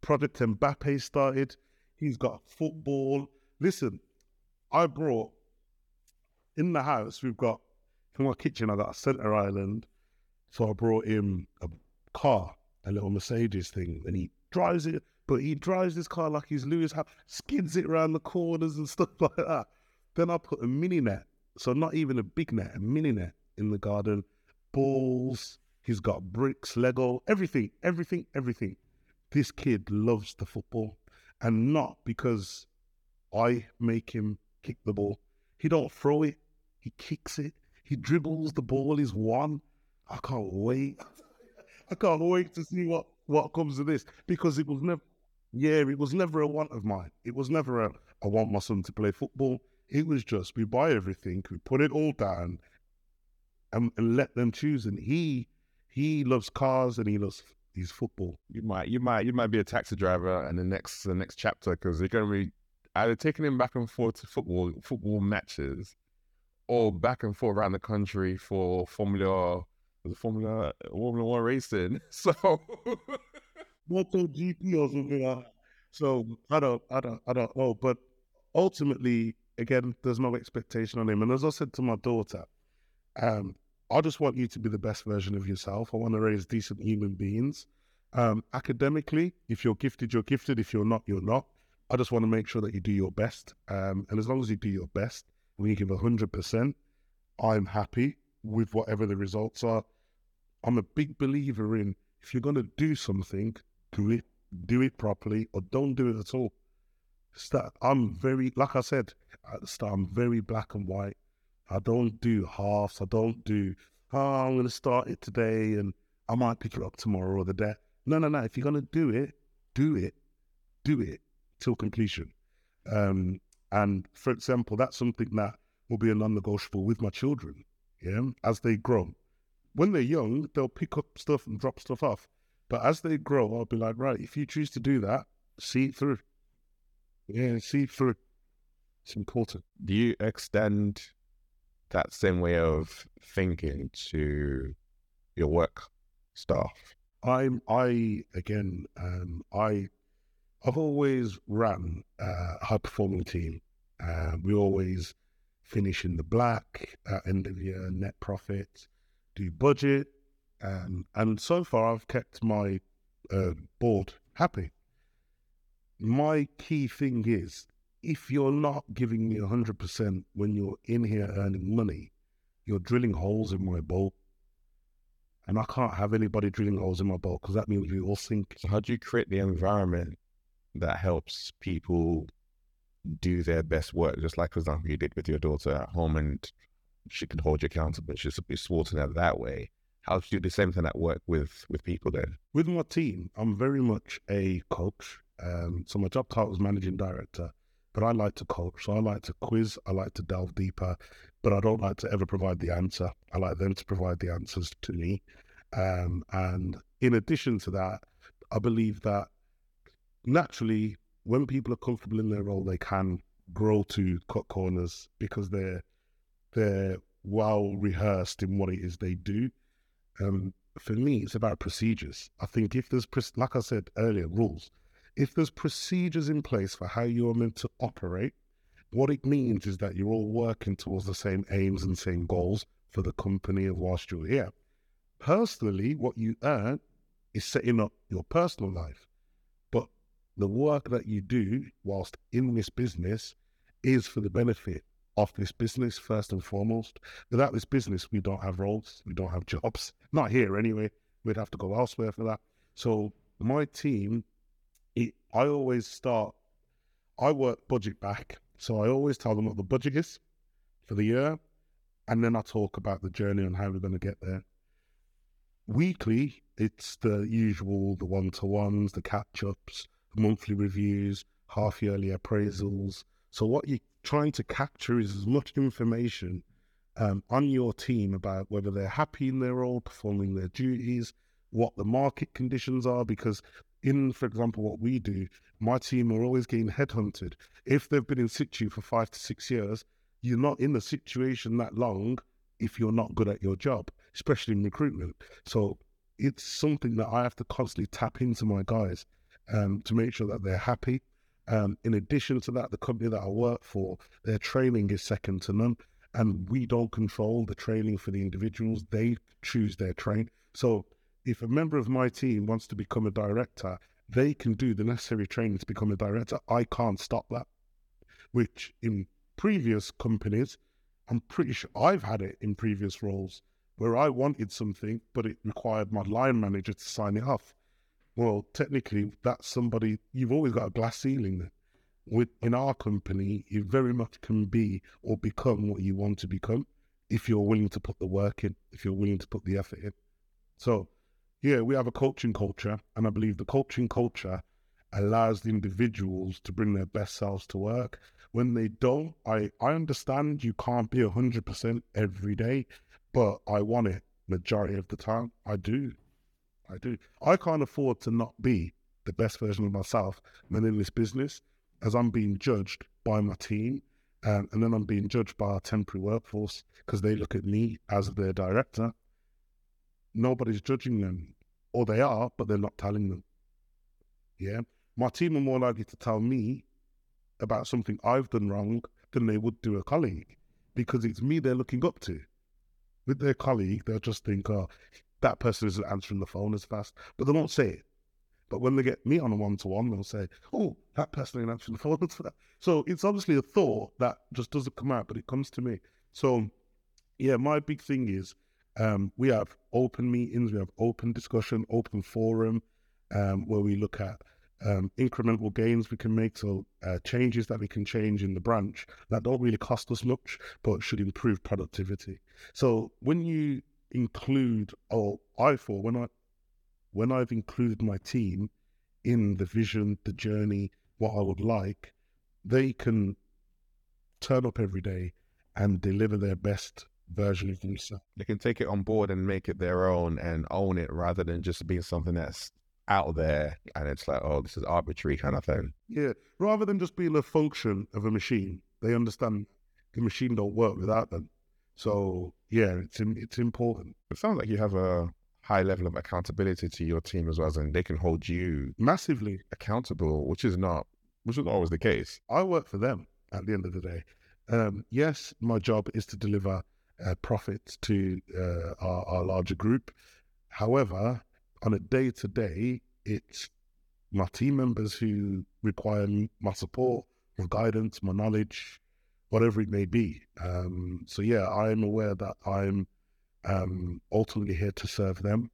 Project Mbappe started. He's got football. Listen, I brought in the house. We've got from my kitchen. I got a center island, so I brought him a car, a little Mercedes thing, and he drives it. But he drives this car like he's Lewis, skids it around the corners and stuff like that. Then I put a mini net, so not even a big net, a mini net in the garden, balls. He's got bricks, Lego, everything, everything, everything. This kid loves the football, and not because I make him kick the ball. He don't throw it; he kicks it. He dribbles the ball. He's one. I can't wait. I can't wait to see what what comes of this because it was never. Yeah, it was never a want of mine. It was never a I want my son to play football. It was just we buy everything, we put it all down, and, and let them choose. And he he loves cars and he loves his football. You might you might you might be a taxi driver in the next the next chapter because you're going to be either taking him back and forth to football football matches, or back and forth around the country for Formula the Formula Formula One racing. So. MotoGP or something that. So I don't, I don't, I don't know. But ultimately, again, there's no expectation on him. And as I said to my daughter, um, I just want you to be the best version of yourself. I want to raise decent human beings. Um, academically, if you're gifted, you're gifted. If you're not, you're not. I just want to make sure that you do your best. Um, and as long as you do your best, when you give 100%, I'm happy with whatever the results are. I'm a big believer in if you're going to do something, do it, do it properly, or don't do it at all. I'm very, like I said at the start, I'm very black and white. I don't do halves. I don't do, oh, I'm going to start it today and I might pick it up tomorrow or the day. No, no, no. If you're going to do it, do it, do it till completion. Um, and for example, that's something that will be a non-negotiable with my children. Yeah, as they grow. When they're young, they'll pick up stuff and drop stuff off. But as they grow, I'll be like, right, if you choose to do that, see it through. Yeah, see it through. It's important. Do you extend that same way of thinking to your work staff? I'm I again um, I I've always ran a high performing team. Uh, we always finish in the black at end of year net profit, do budget, um, and so far, I've kept my uh, board happy. My key thing is if you're not giving me 100% when you're in here earning money, you're drilling holes in my boat. And I can't have anybody drilling holes in my boat because that means we all sink. So, how do you create the environment that helps people do their best work? Just like, for example, you did with your daughter at home and she can hold you accountable. She's be supporting her that way how do you do the same thing at work with with people then? With my team, I'm very much a coach. Um, so my job title is managing director, but I like to coach. So I like to quiz. I like to delve deeper, but I don't like to ever provide the answer. I like them to provide the answers to me. Um, and in addition to that, I believe that naturally, when people are comfortable in their role, they can grow to cut corners because they're they're well rehearsed in what it is they do. Um, for me, it's about procedures. I think if there's, like I said earlier, rules. If there's procedures in place for how you're meant to operate, what it means is that you're all working towards the same aims and same goals for the company of whilst you're here. Personally, what you earn is setting up your personal life. But the work that you do whilst in this business is for the benefit of this business first and foremost. Without this business, we don't have roles, we don't have jobs. Not here anyway. We'd have to go elsewhere for that. So my team it, I always start. I work budget back, so I always tell them what the budget is for the year, and then I talk about the journey and how we're going to get there. Weekly, it's the usual, the one to ones, the catch ups, monthly reviews, half yearly appraisals. So what you're trying to capture as much information um, on your team about whether they're happy in their role, performing their duties, what the market conditions are. Because in, for example, what we do, my team are always getting headhunted. If they've been in situ for five to six years, you're not in the situation that long if you're not good at your job, especially in recruitment. So it's something that I have to constantly tap into my guys um, to make sure that they're happy. Um, in addition to that, the company that I work for, their training is second to none and we don't control the training for the individuals. They choose their train. So if a member of my team wants to become a director, they can do the necessary training to become a director. I can't stop that. Which in previous companies, I'm pretty sure I've had it in previous roles where I wanted something, but it required my line manager to sign it off. Well, technically, that's somebody, you've always got a glass ceiling with in our company, you very much can be or become what you want to become if you're willing to put the work in, if you're willing to put the effort in. So, yeah, we have a coaching culture, and I believe the coaching culture allows the individuals to bring their best selves to work. When they don't, I, I understand you can't be 100% every day, but I want it majority of the time. I do. I do. I can't afford to not be the best version of myself when in this business as I'm being judged by my team, um, and then I'm being judged by our temporary workforce because they look at me as their director. Nobody's judging them, or they are, but they're not telling them. Yeah, my team are more likely to tell me about something I've done wrong than they would do a colleague because it's me they're looking up to. With their colleague, they'll just think, oh, that person isn't answering the phone as fast, but they won't say it. But when they get me on a one to one, they'll say, "Oh, that person ain't answering the phone for that." So it's obviously a thought that just doesn't come out, but it comes to me. So yeah, my big thing is um, we have open meetings, we have open discussion, open forum, um, where we look at um, incremental gains we can make, so uh, changes that we can change in the branch that don't really cost us much, but should improve productivity. So when you include, or I for when I when I've included my team in the vision, the journey, what I would like, they can turn up every day and deliver their best version of themselves. They can take it on board and make it their own and own it rather than just being something that's out there and it's like, oh, this is arbitrary kind of thing. Yeah, rather than just being a function of a machine, they understand the machine don't work without them. So yeah, it's it's important. It sounds like you have a high level of accountability to your team as well, and they can hold you massively accountable, which is not which is not always the case. I work for them at the end of the day. Um, yes, my job is to deliver uh, profits to uh, our, our larger group. However, on a day to day, it's my team members who require my support, my guidance, my knowledge, whatever it may be. Um, so yeah, I'm aware that I'm um, ultimately here to serve them,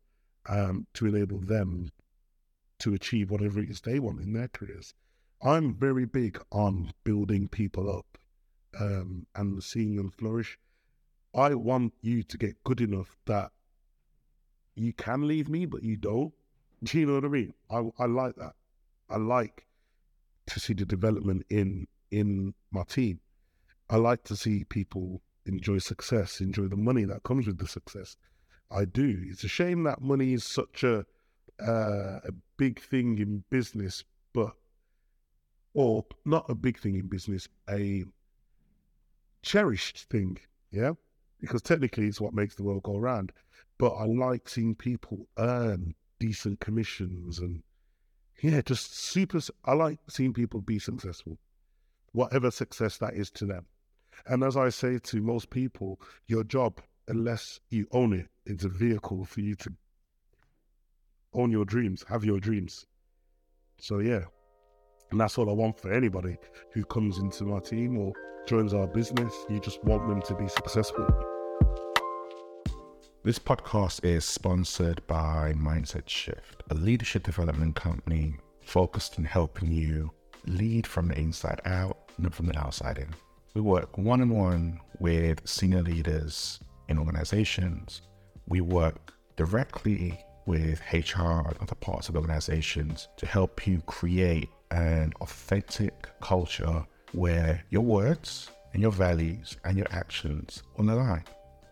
um, to enable them to achieve whatever it is they want in their careers. I'm very big on building people up um, and seeing them flourish. I want you to get good enough that you can leave me, but you don't. Do you know what I mean? I, I like that. I like to see the development in in my team. I like to see people enjoy success, enjoy the money that comes with the success. I do. It's a shame that money is such a uh, a big thing in business, but or not a big thing in business, a cherished thing. Yeah, because technically it's what makes the world go round. But I like seeing people earn decent commissions and yeah, just super. I like seeing people be successful, whatever success that is to them. And as I say to most people, your job, unless you own it, it's a vehicle for you to own your dreams, have your dreams. So, yeah. And that's all I want for anybody who comes into my team or joins our business. You just want them to be successful. This podcast is sponsored by Mindset Shift, a leadership development company focused on helping you lead from the inside out, not from the outside in. We work one on one with senior leaders in organizations. We work directly with HR and other parts of organizations to help you create an authentic culture where your words and your values and your actions all align.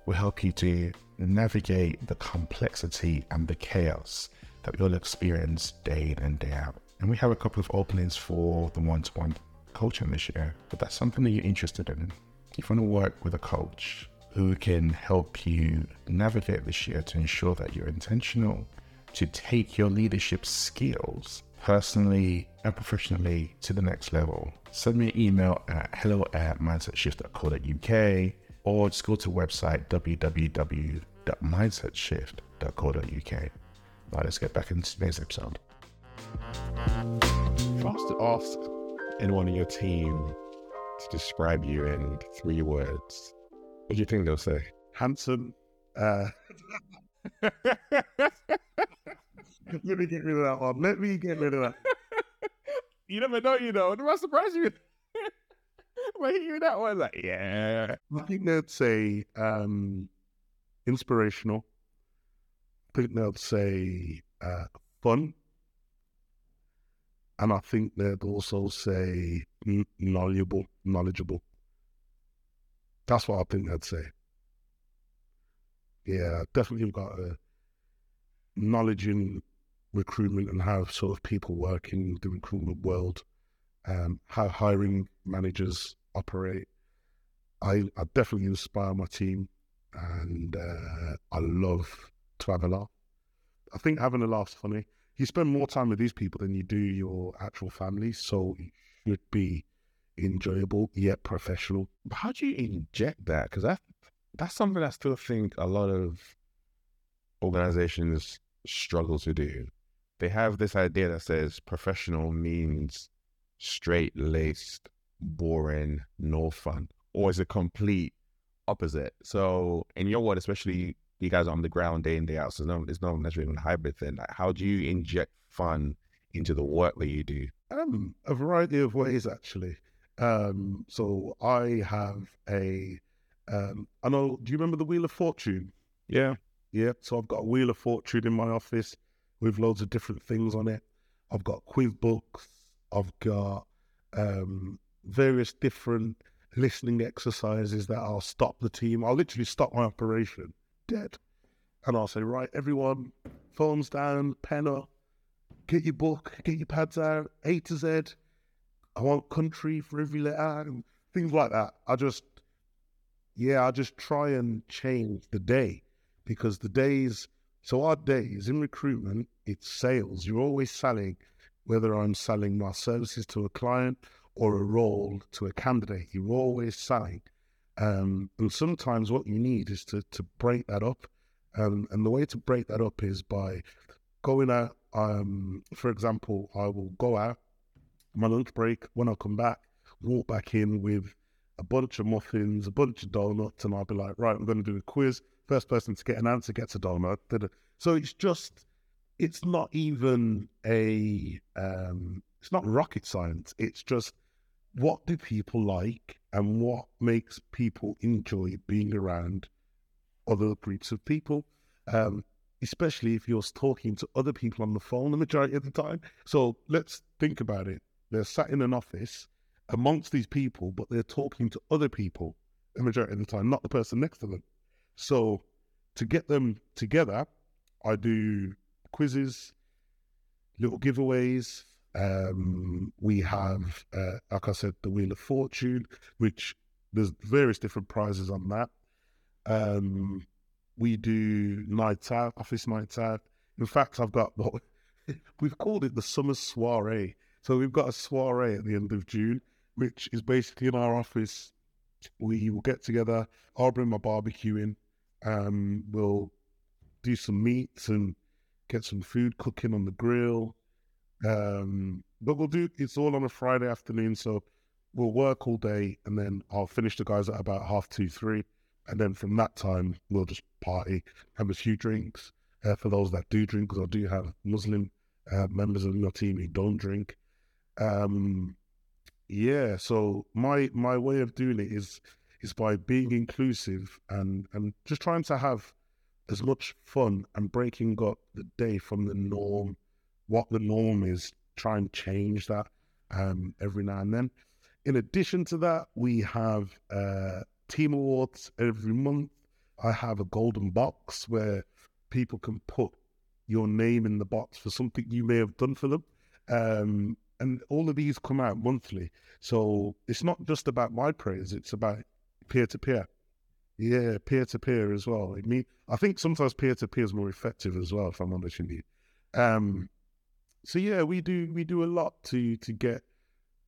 We'll help you to navigate the complexity and the chaos that you'll experience day in and day out. And we have a couple of openings for the one to one coaching this year. But that's something that you're interested in. If you want to work with a coach who can help you navigate this year to ensure that you're intentional to take your leadership skills personally and professionally to the next level, send me an email at hello at mindsetshift.co.uk or just go to website www.mindsetshift.co.uk. Now let's get back into today's episode. If I was to ask anyone in your team to describe you in three words, what do you think they'll say? Handsome. Uh, let me get rid of that one. Let me get rid of that. you never know, you know. Am I surprise you? when you hear that one, like, yeah. I think they'd say um, inspirational. I think they'd say uh, fun. And I think they'd also say knowledgeable, knowledgeable. That's what I think they'd say. Yeah, definitely got a knowledge in recruitment and how sort of people work in the recruitment world, um, how hiring managers operate. I, I definitely inspire my team and uh, I love to have a laugh. I think having a laugh's funny. You spend more time with these people than you do your actual family, so it should be enjoyable yet professional. How do you inject that? Because that that's something I still think a lot of organizations struggle to do. They have this idea that says professional means straight laced, boring, no fun, or is a complete opposite. So in your world, especially you guys are on the ground day in, day out, so no, it's not necessarily a hybrid thing. Like, how do you inject fun into the work that you do? Um, a variety of ways, actually. Um, so I have a, um, I know, do you remember the Wheel of Fortune? Yeah. Yeah. So I've got a Wheel of Fortune in my office with loads of different things on it. I've got quiz books. I've got um, various different listening exercises that I'll stop the team. I'll literally stop my operation dead. And I'll say, right, everyone, phones down, pen up, get your book, get your pads out, A to Z. I want country for every letter and things like that. I just, yeah, I just try and change the day because the days, so our days in recruitment, it's sales. You're always selling, whether I'm selling my services to a client or a role to a candidate, you're always selling. Um, and sometimes what you need is to, to break that up. Um, and the way to break that up is by going out. Um, for example, I will go out my lunch break. When I come back, walk back in with a bunch of muffins, a bunch of donuts, and I'll be like, right, I'm going to do a quiz. First person to get an answer gets a donut. So it's just, it's not even a, um, it's not rocket science. It's just what do people like and what makes people enjoy being around other groups of people, um, especially if you're talking to other people on the phone the majority of the time. So let's think about it. They're sat in an office amongst these people, but they're talking to other people the majority of the time, not the person next to them. So to get them together, I do quizzes, little giveaways, um, we have, uh, like I said, the Wheel of Fortune, which there's various different prizes on that. Um, we do nights out, office nights out. In fact, I've got what we've called it the summer soiree. So we've got a soiree at the end of June, which is basically in our office. We will get together. I'll bring my barbecue in. Um, we'll do some meats and get some food cooking on the grill. Um, but we'll do it's all on a Friday afternoon, so we'll work all day and then I'll finish the guys at about half two, three. And then from that time, we'll just party, have a few drinks uh, for those that do drink, because I do have Muslim uh, members of your team who don't drink. Um, yeah, so my my way of doing it is is by being inclusive and and just trying to have as much fun and breaking up the day from the norm, what the norm is, try and change that um, every now and then. In addition to that, we have uh, team awards every month. I have a golden box where people can put your name in the box for something you may have done for them. Um, and all of these come out monthly. So it's not just about my praise, it's about peer to peer. Yeah, peer to peer as well. I mean, I think sometimes peer to peer is more effective as well, if I'm honest with you. Um, so yeah, we do we do a lot to to get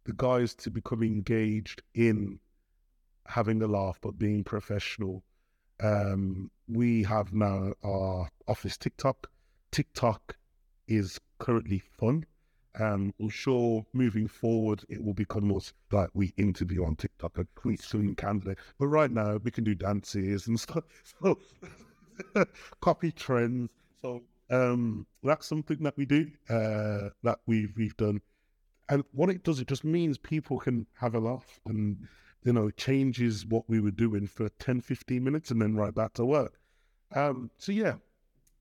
the guys to become engaged in having a laugh, but being professional. Um, we have now our office TikTok. TikTok is currently fun. Um, I'm sure moving forward it will become more like we interview on TikTok a tweet soon candidate. But right now we can do dances and stuff. So copy trends. So um, that's something that we do, uh, that we've we've done. And what it does, it just means people can have a laugh and you know, changes what we were doing for 10, 15 minutes and then right back to work. Um, so yeah,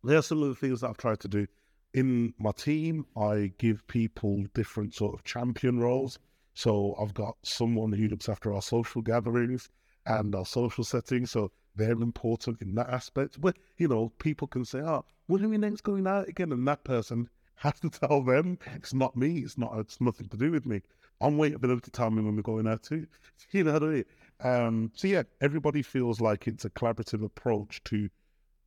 there are some of the things that I've tried to do in my team, I give people different sort of champion roles. So I've got someone who looks after our social gatherings and our social settings. So they're important in that aspect. But, you know, people can say, oh, when are we next going out again? And that person has to tell them it's not me. It's not, it's nothing to do with me. I'm waiting for them to tell me when we're going out too. You know what I mean? Um, so yeah, everybody feels like it's a collaborative approach to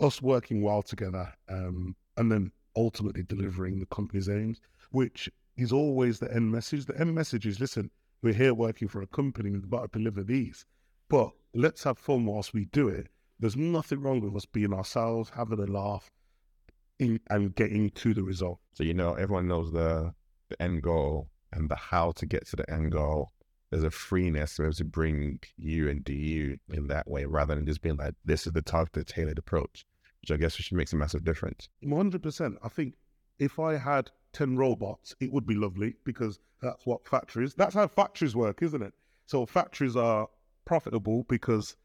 us working well together. Um, and then ultimately delivering the company's aims, which is always the end message. The end message is listen, we're here working for a company, we've got to deliver these. But let's have fun whilst we do it. There's nothing wrong with us being ourselves, having a laugh, in, and getting to the result. So you know, everyone knows the the end goal and the how to get to the end goal. There's a freeness to be able to bring you and do you in that way, rather than just being like, "This is the targeted, tailored approach." which I guess which makes a massive difference. One hundred percent. I think if I had ten robots, it would be lovely because that's what factories. That's how factories work, isn't it? So factories are profitable because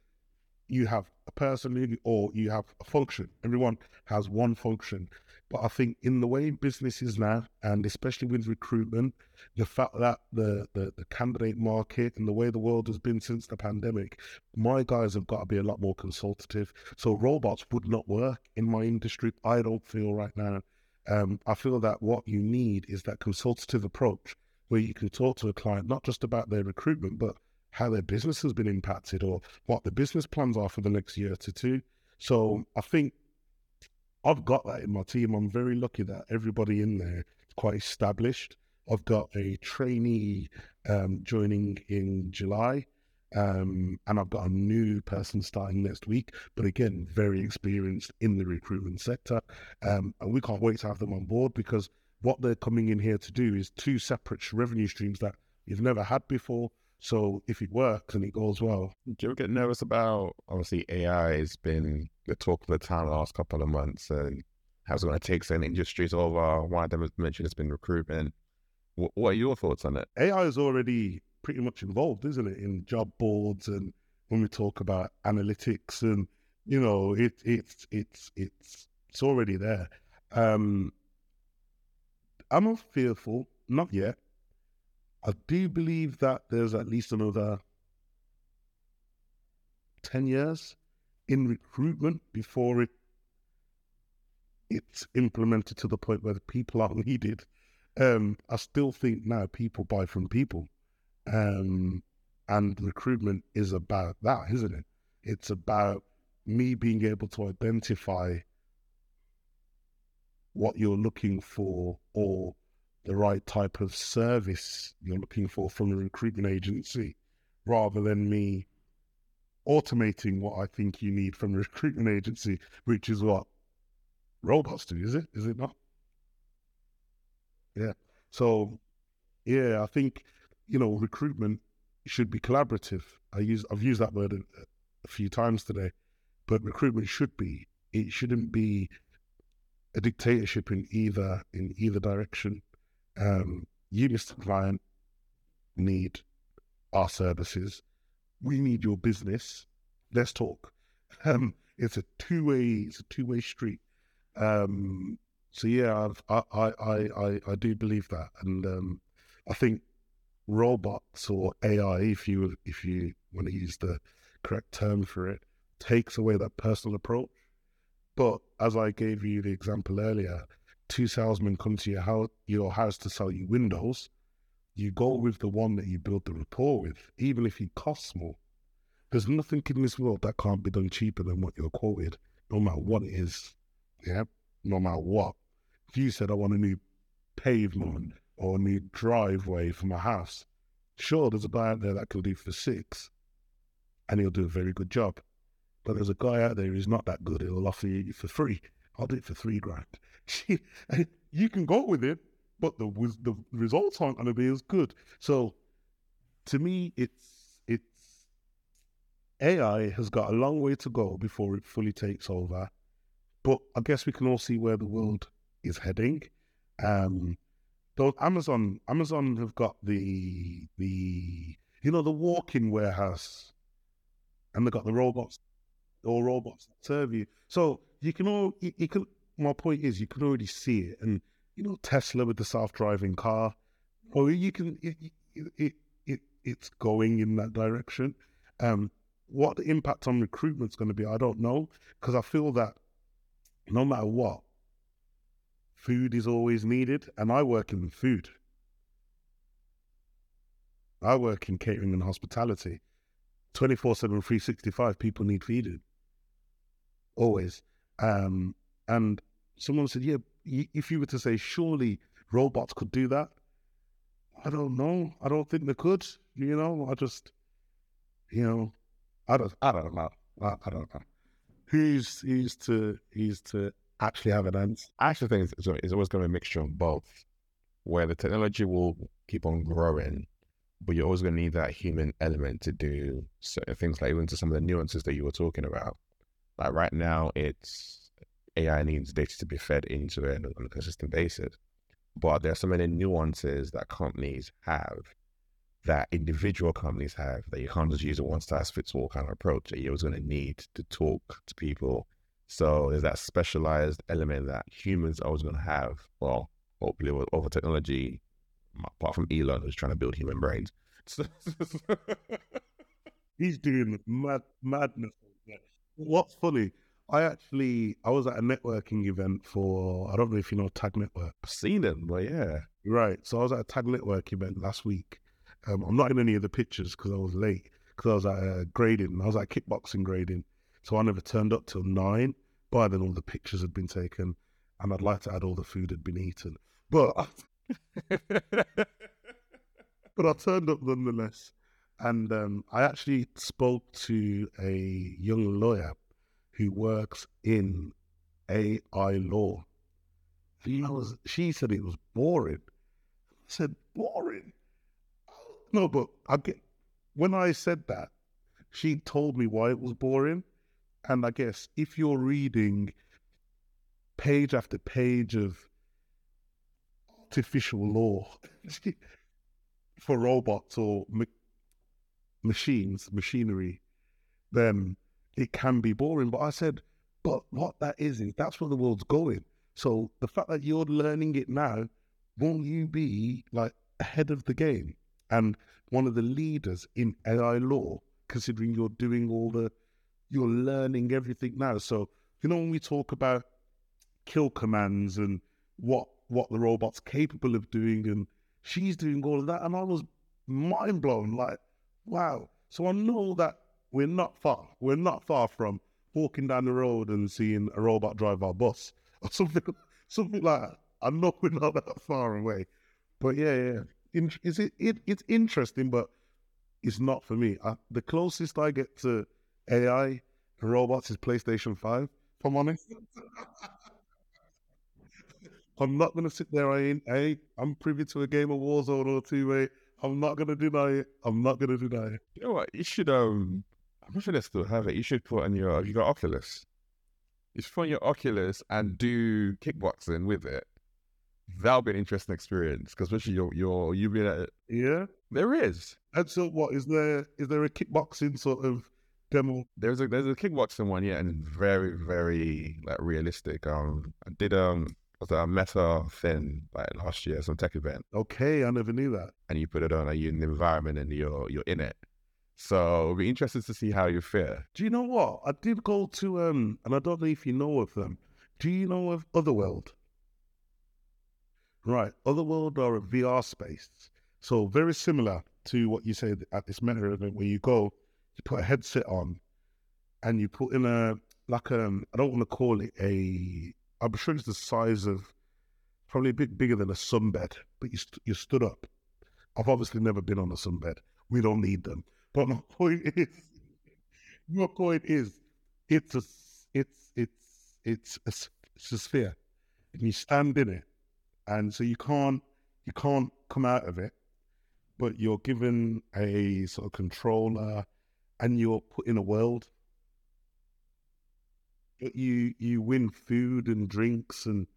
you have a person or you have a function. Everyone has one function. But I think in the way business is now, and especially with recruitment, the fact that the, the, the candidate market and the way the world has been since the pandemic, my guys have got to be a lot more consultative. So robots would not work in my industry. I don't feel right now. Um, I feel that what you need is that consultative approach where you can talk to a client not just about their recruitment, but how their business has been impacted or what the business plans are for the next year to two. So I think I've got that in my team. I'm very lucky that everybody in there is quite established. I've got a trainee um, joining in July, um, and I've got a new person starting next week. But again, very experienced in the recruitment sector, um, and we can't wait to have them on board because what they're coming in here to do is two separate revenue streams that you've never had before. So if it works and it goes well. Do you ever get nervous about obviously AI has been the talk of the town the last couple of months and how's it going to take certain industries over? One of them mentioned it's been recruitment. What, what are your thoughts on it? AI is already pretty much involved, isn't it, in job boards and when we talk about analytics and you know it it's it's it's it's already there. Um, I'm not fearful, not yet. I do believe that there's at least another 10 years in recruitment before it it's implemented to the point where the people are needed. Um, I still think now people buy from people. Um, and recruitment is about that, isn't it? It's about me being able to identify what you're looking for or the right type of service you're looking for from a recruitment agency rather than me automating what I think you need from a recruitment agency, which is what robots do, is it? Is it not? Yeah. So, yeah, I think, you know, recruitment should be collaborative. I use, I've used that word a, a few times today, but recruitment should be. It shouldn't be a dictatorship in either in either direction. Um, you, Mr. Client, need our services. We need your business. Let's talk. Um, it's a two way it's a two way street. Um, so yeah, I I I I do believe that, and um, I think robots or AI, if you if you want to use the correct term for it, takes away that personal approach. But as I gave you the example earlier, two salesmen come to your house, your house to sell you windows. You go mm. with the one that you build the rapport with, even if he costs more. There's nothing in this world that can't be done cheaper than what you're quoted, no matter what it is. Yeah, no matter what. If you said I want a new pavement or a new driveway for my house, sure, there's a guy out there that can do for six, and he'll do a very good job. But there's a guy out there who's not that good. He'll offer you for free. I'll do it for three grand. you can go with it, but the the results aren't going to be as good. So, to me, it's it's AI has got a long way to go before it fully takes over. But I guess we can all see where the world is heading. Um, though Amazon Amazon have got the the you know the walk-in warehouse, and they've got the robots or robots that serve you. So you can all you, you can. My point is, you can already see it, and you know Tesla with the self-driving car, or you can it, it, it it's going in that direction. Um, what the impact on recruitment is going to be, I don't know, because I feel that no matter what, food is always needed, and I work in food. I work in catering and hospitality. 24 7, 365, people need feeding always. Um, and someone said, yeah, if you were to say, surely robots could do that. I don't know. I don't think they could. You know, I just, you know, I don't, I don't know. I, I don't know. Who's, who's to, who's to actually have an answer? I actually think it's, it's always going to be a mixture of both, where the technology will keep on growing, but you're always going to need that human element to do certain things, like even to some of the nuances that you were talking about. Like right now, it's AI needs data to be fed into it on a consistent basis. But there are so many nuances that companies have that individual companies have that you can't just use a one size fits all kind of approach that you're always going to need to talk to people. So there's that specialized element that humans are always going to have. Well, hopefully with over technology, apart from Elon who's trying to build human brains. He's doing mad madness What's funny? I actually I was at a networking event for I don't know if you know Tag Network. I've seen them, but yeah, right. So I was at a Tag Network event last week. Um, I'm not in any of the pictures because I was late because I was at uh, grading. I was at kickboxing grading, so I never turned up till nine. By then, all the pictures had been taken, and I'd like to add all the food had been eaten. But but I turned up nonetheless. And um, I actually spoke to a young lawyer who works in AI law. She was, she said it was boring. I said, boring? No, but I get, when I said that, she told me why it was boring. And I guess if you're reading page after page of artificial law for robots or machines, machinery, then it can be boring. But I said, but what that is, is that's where the world's going. So the fact that you're learning it now, won't you be like ahead of the game and one of the leaders in AI law, considering you're doing all the, you're learning everything now. So, you know, when we talk about kill commands and what, what the robot's capable of doing, and she's doing all of that. And I was mind blown, like, Wow. So I know that we're not far. We're not far from walking down the road and seeing a robot drive our bus or something, something like that. I know we're not that far away. But yeah, yeah. In, is it, it? It's interesting, but it's not for me. I, the closest I get to AI and robots is PlayStation Five. If I'm honest. I'm not going to sit there. I ain't. Hey, I'm privy to a game of Warzone or two. Way I'm not gonna deny it. I'm not gonna deny it. You know what? You should um. I'm not sure they still have it. You should put on your. You got Oculus? You put on your Oculus and do kickboxing with it, that'll be an interesting experience because especially you're you're you've been at it. Yeah. There is. And so, what is there? Is there a kickboxing sort of demo? There's a there's a kickboxing one, yeah, and very very like realistic. Um, I did um was a meta thing like last year, some tech event, Okay, I never knew that. and you put it on, and you're in the environment, and you're you're in it. So it'll be interesting to see how you fare. Do you know what? I did go to um, and I don't know if you know of them. Do you know of Otherworld? Right, Otherworld are a VR space, so very similar to what you said at this meta event, where you go, you put a headset on, and you put in a like um, I don't want to call it a. I'm sure it's the size of probably a bit bigger than a sunbed, but you st- you stood up. I've obviously never been on a sunbed. We don't need them. But my point is, my point is, it's a, it's, it's, it's a, it's a sphere, and you stand in it, and so you can't, you can't come out of it, but you're given a sort of controller, and you're put in a world. But you, you win food and drinks, and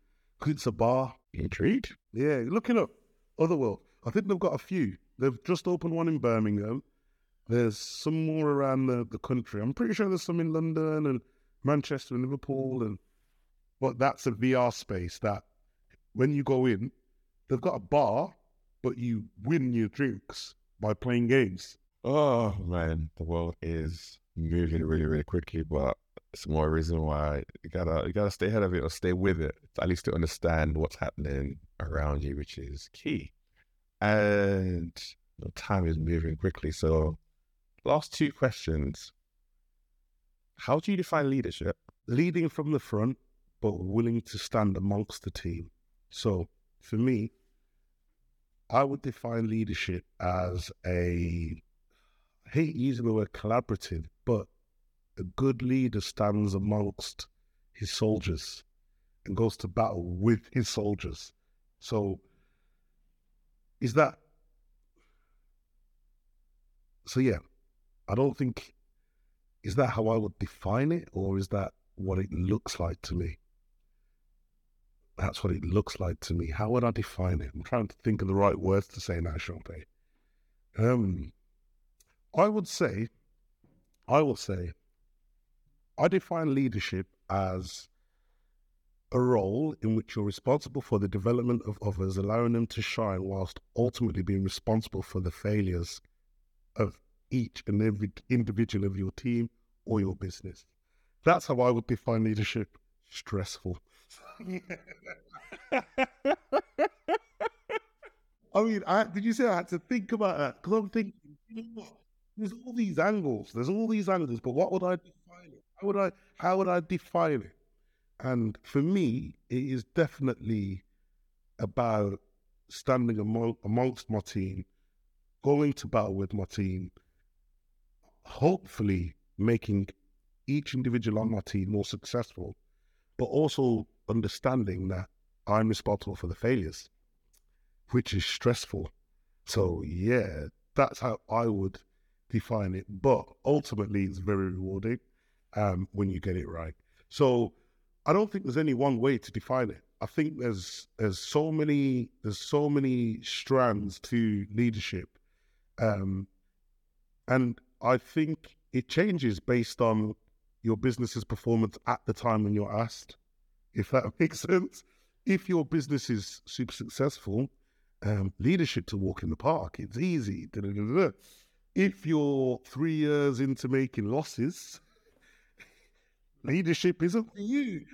it's a bar. Intrigued? Yeah, look it up. Otherworld. I think they've got a few. They've just opened one in Birmingham. There's some more around the, the country. I'm pretty sure there's some in London and Manchester and Liverpool mm. and but that's a VR space that when you go in, they've got a bar, but you win your drinks by playing games. Oh man, the world is moving really, really quickly, but it's more reason why you gotta you gotta stay ahead of it or stay with it, at least to understand what's happening around you, which is key. And time is moving quickly. So last two questions. How do you define leadership? Leading from the front, but willing to stand amongst the team. So for me, I would define leadership as a I hate using the word collaborative, but a good leader stands amongst his soldiers and goes to battle with his soldiers. So is that so yeah, I don't think is that how I would define it, or is that what it looks like to me? That's what it looks like to me. How would I define it? I'm trying to think of the right words to say now, Champagne. Um, I would say, I will say, I define leadership as a role in which you're responsible for the development of others, allowing them to shine, whilst ultimately being responsible for the failures of each and every individual of your team or your business. That's how I would define leadership. Stressful. I mean, I, did you say I had to think about that? Because I'm thinking, you know what? There's all these angles. There's all these angles, but what would I define it? How would I? How would I define it? And for me, it is definitely about standing among, amongst my team, going to battle with my team, hopefully making each individual on my team more successful, but also understanding that I'm responsible for the failures, which is stressful. So, yeah, that's how I would define it. But ultimately, it's very rewarding um, when you get it right. So, I don't think there's any one way to define it. I think there's there's so many there's so many strands to leadership, um, and I think it changes based on your business's performance at the time when you're asked. If that makes sense. If your business is super successful, um, leadership to walk in the park. It's easy. Da-da-da-da. If you're three years into making losses, leadership isn't for you.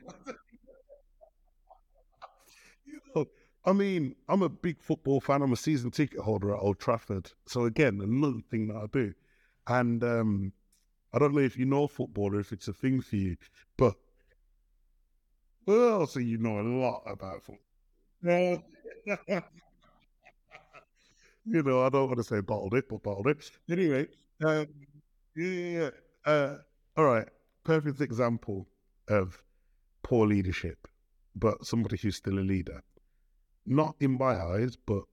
you know, I mean, I'm a big football fan. I'm a season ticket holder at Old Trafford. So again, another thing that I do. And um, I don't know if you know football or if it's a thing for you, but well, so you know a lot about football. you know, I don't want to say bottled it, but bottled it. Anyway, um, yeah. Uh, all right. Perfect example of poor leadership, but somebody who's still a leader. Not in my eyes, but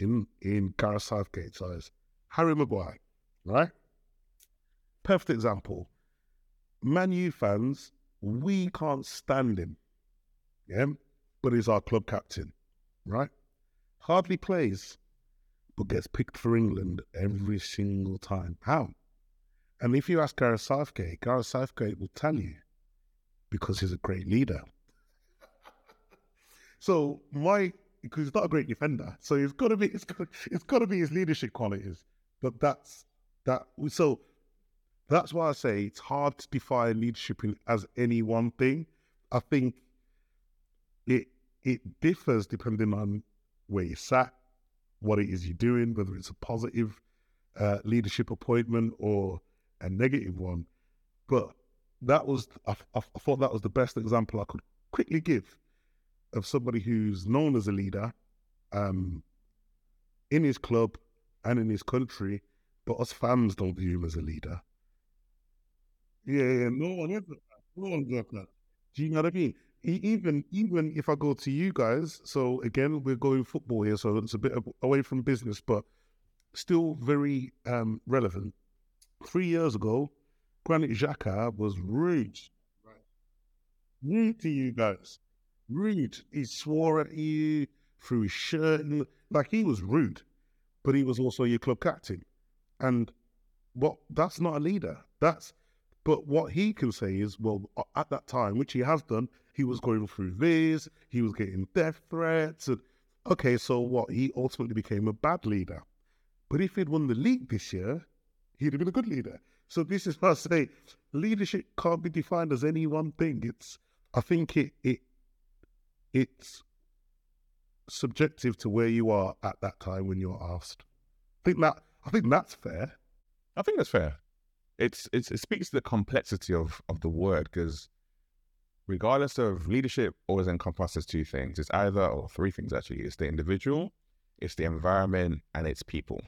in in Gareth Southgate's eyes. Harry Maguire, right? Perfect example. Man U fans we can't stand him. Yeah, but he's our club captain, right? Hardly plays, but gets picked for England every single time. How? And if you ask Gareth Southgate, Gareth Southgate will tell you because he's a great leader. so my because he's not a great defender, so it's got to be it's got, it's got to be his leadership qualities. But that's that. So that's why I say it's hard to define leadership in, as any one thing. I think it it differs depending on where you're sat, what it is you're doing, whether it's a positive uh, leadership appointment or a negative one. But that was, I, I, thought that was the best example I could quickly give of somebody who's known as a leader um, in his club and in his country, but us fans don't view him as a leader. Yeah, yeah, no one ever, no one does that. Do you know what I mean? even even if I go to you guys, so again we're going football here, so it's a bit away from business, but still very um, relevant. Three years ago, Granit Xhaka was rude, right. rude to you guys, rude. He swore at you through his shirt, and, like he was rude, but he was also your club captain, and what? That's not a leader. That's but what he can say is, well, at that time, which he has done, he was going through this, he was getting death threats. And, okay, so what? He ultimately became a bad leader. But if he'd won the league this year, he'd have been a good leader. So this is why I say leadership can't be defined as any one thing. It's I think it it it's subjective to where you are at that time when you're asked. I think that I think that's fair. I think that's fair. It's, it's it speaks to the complexity of of the word because regardless of leadership always encompasses two things. It's either, or three things actually. It's the individual, it's the environment, and it's people.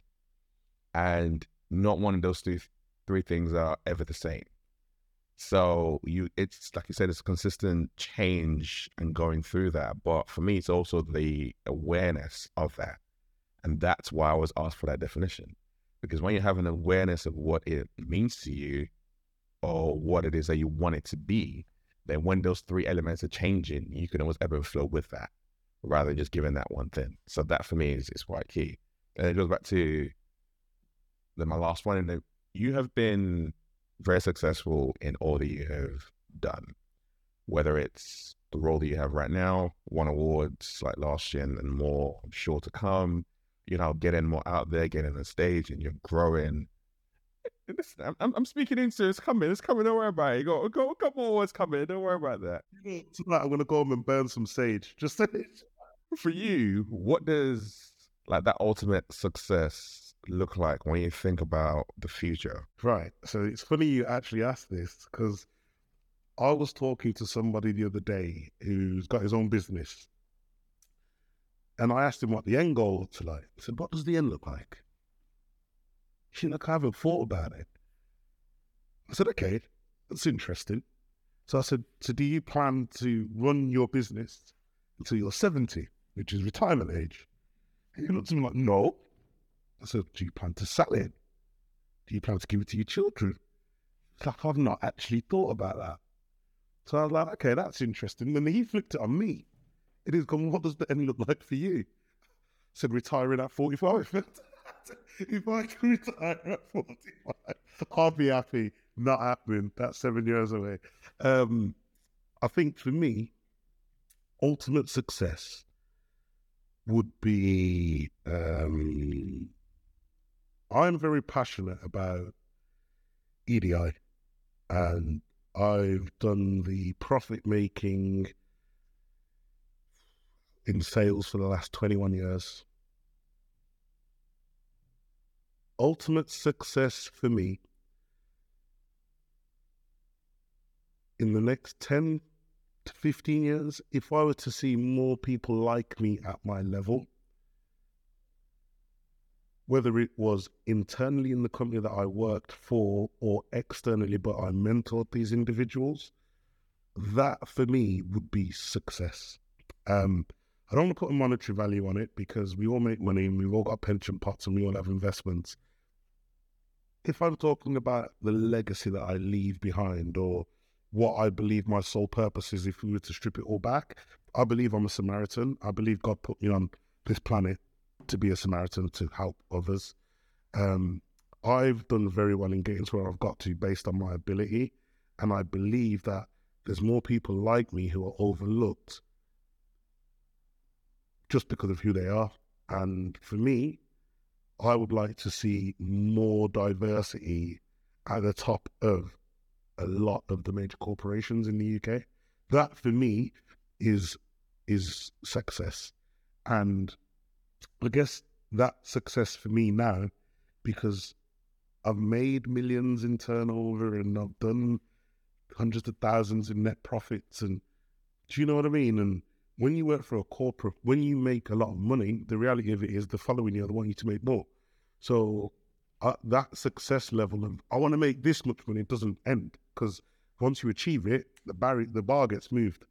And not one of those three, three things are ever the same. So you, it's like you said, it's consistent change and going through that. But for me, it's also the awareness of that, and that's why I was asked for that definition. Because when you have an awareness of what it means to you, or what it is that you want it to be, then when those three elements are changing, you can always and flow with that rather than just giving that one thing. So that for me is, is quite key. And it goes back to my last one. And you have been very successful in all that you have done, whether it's the role that you have right now, won awards like last year and, and more, I'm sure to come, you know, getting more out there, getting on the stage and you're growing Listen, I'm, I'm speaking into it's coming. It's coming. Don't worry about it. Go, go, come on, what's coming. Don't worry about that. Tonight I'm gonna go home and burn some sage. Just for you, what does like that ultimate success look like when you think about the future? Right. So it's funny you actually asked this because I was talking to somebody the other day who's got his own business, and I asked him what the end goal looks like. I said, "What does the end look like?" She like, I haven't thought about it. I said, okay, that's interesting. So I said, so do you plan to run your business until you're 70, which is retirement age? And he looked at me like, no. I said, do you plan to sell it? Do you plan to give it to your children? Like, I've not actually thought about that. So I was like, okay, that's interesting. And then he flipped it on me. It is gone, what does the end look like for you? I said, retiring at 45. if I can retire at 45, I'll be happy. Not happening. That's seven years away. Um, I think for me, ultimate success would be um, I'm very passionate about EDI and I've done the profit making in sales for the last 21 years. ultimate success for me in the next 10 to 15 years, if I were to see more people like me at my level, whether it was internally in the company that I worked for or externally, but I mentored these individuals, that for me would be success. Um, I don't want to put a monetary value on it because we all make money and we've all got pension pots and we all have investments. If I'm talking about the legacy that I leave behind or what I believe my sole purpose is if we were to strip it all back. I believe I'm a Samaritan. I believe God put me on this planet to be a Samaritan to help others. Um, I've done very well in getting to where I've got to based on my ability. And I believe that there's more people like me who are overlooked just because of who they are. And for me, I would like to see more diversity at the top of a lot of the major corporations in the UK. That for me is is success. And I guess that success for me now, because I've made millions in turnover and I've done hundreds of thousands in net profits and do you know what I mean? And when you work for a corporate, when you make a lot of money, the reality of it is the following year they want you to make more. So uh, that success level of I want to make this much money doesn't end because once you achieve it, the bar the bar gets moved.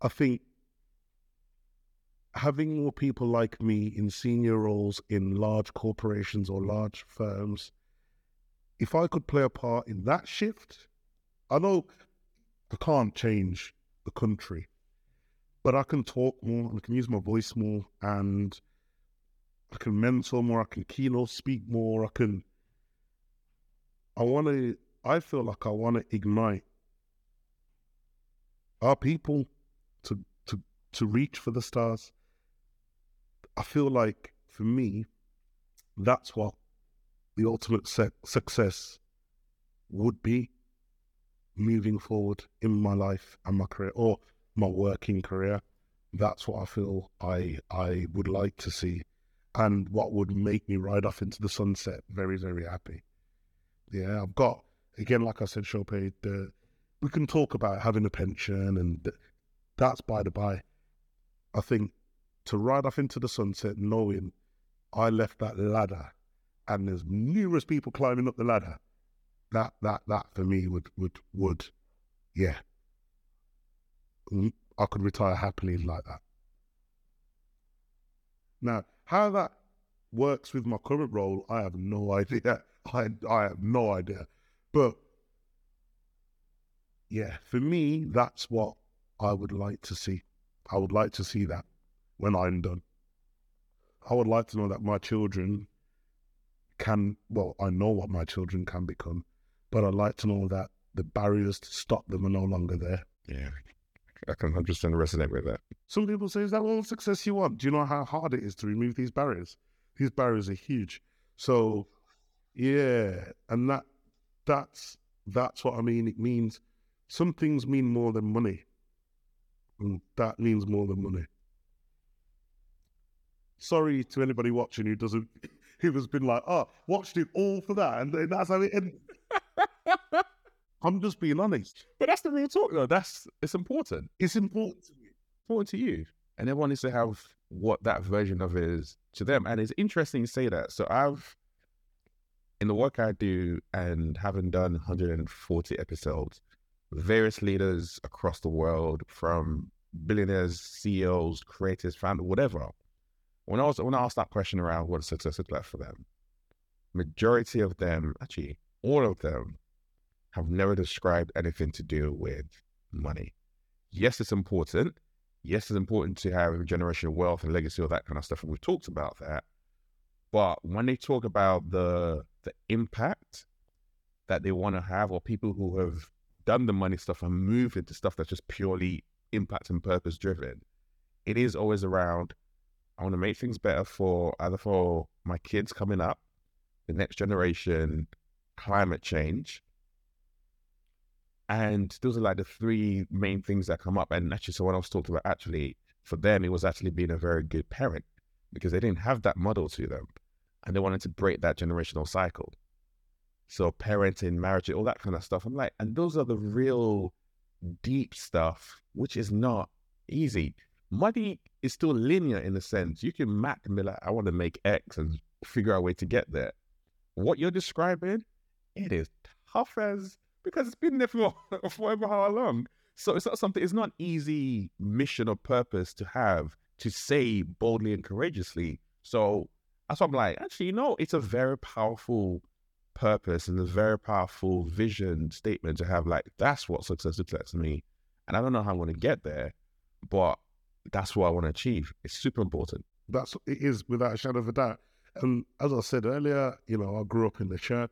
I think having more people like me in senior roles in large corporations or large firms, if I could play a part in that shift, I know I can't change the country, but I can talk more, I can use my voice more, and I can mentor more, I can keynote speak more, I can. I want to, I feel like I want to ignite our people to, to, to reach for the stars. I feel like for me, that's what the ultimate se- success would be moving forward in my life and my career or my working career. That's what I feel I I would like to see and what would make me ride off into the sunset very, very happy. Yeah, I've got again, like I said, Chopin, the we can talk about having a pension and that's by the by. I think to ride off into the sunset knowing I left that ladder and there's numerous people climbing up the ladder, that that that for me would would would yeah. I could retire happily like that. Now, how that works with my current role, I have no idea. I I have no idea. But yeah, for me, that's what I would like to see. I would like to see that when I'm done. I would like to know that my children can, well, I know what my children can become, but I'd like to know that the barriers to stop them are no longer there. Yeah. I can 100% resonate with that. Some people say, is that all the success you want? Do you know how hard it is to remove these barriers? These barriers are huge. So, yeah, and that that's that's what I mean. It means some things mean more than money. And that means more than money. Sorry to anybody watching who doesn't, who has been like, oh, watched it all for that, and that's how it ended. I'm just being honest. But that's the real talk, though. That's it's important. It's important to me. Important to you, and everyone needs to have what that version of it is to them. And it's interesting to say that. So I've, in the work I do, and having done 140 episodes, various leaders across the world, from billionaires, CEOs, creators, founders, whatever. When I was when I asked that question around what success is like for them, majority of them, actually all of them, have never described anything to do with money. Yes, it's important. Yes, it's important to have generational wealth and legacy, all that kind of stuff. And we've talked about that. But when they talk about the the impact that they want to have, or people who have done the money stuff and moved into stuff that's just purely impact and purpose driven, it is always around I want to make things better for either for my kids coming up, the next generation, climate change, and those are like the three main things that come up. And actually, someone else talked about actually, for them, it was actually being a very good parent because they didn't have that model to them and they wanted to break that generational cycle. So, parenting, marriage, all that kind of stuff. I'm like, and those are the real deep stuff, which is not easy. Money is still linear in a sense. You can map and be like, I want to make X and figure out a way to get there. What you're describing, it is tough as because it's been there for forever how long. So it's not something. It's not an easy mission or purpose to have to say boldly and courageously. So that's why I'm like, actually, you know, it's a very powerful purpose and a very powerful vision statement to have like that's what success looks like to me. And I don't know how I'm gonna get there, but that's what I want to achieve. It's super important. That's it is without a shadow of a doubt. And as I said earlier, you know, I grew up in the church.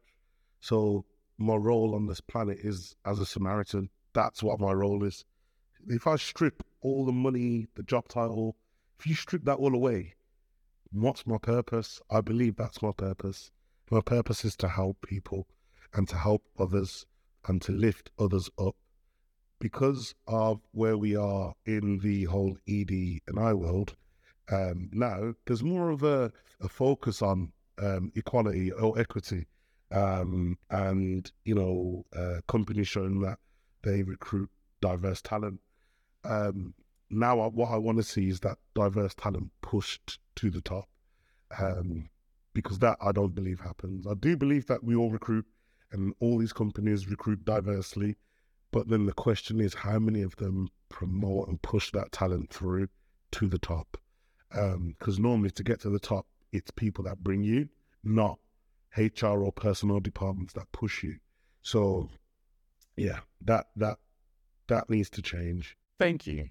So my role on this planet is as a Samaritan. That's what my role is. If I strip all the money, the job title, if you strip that all away, what's my purpose? I believe that's my purpose. My purpose is to help people and to help others and to lift others up. Because of where we are in the whole ED and I world um, now, there's more of a, a focus on um, equality or equity um, and you know uh, companies showing that they recruit diverse talent. Um, now, what I want to see is that diverse talent pushed to the top, um, because that I don't believe happens. I do believe that we all recruit, and all these companies recruit diversely, but then the question is how many of them promote and push that talent through to the top? Because um, normally, to get to the top, it's people that bring you, not HR or personnel departments that push you. So, yeah, that that that needs to change. Thank you,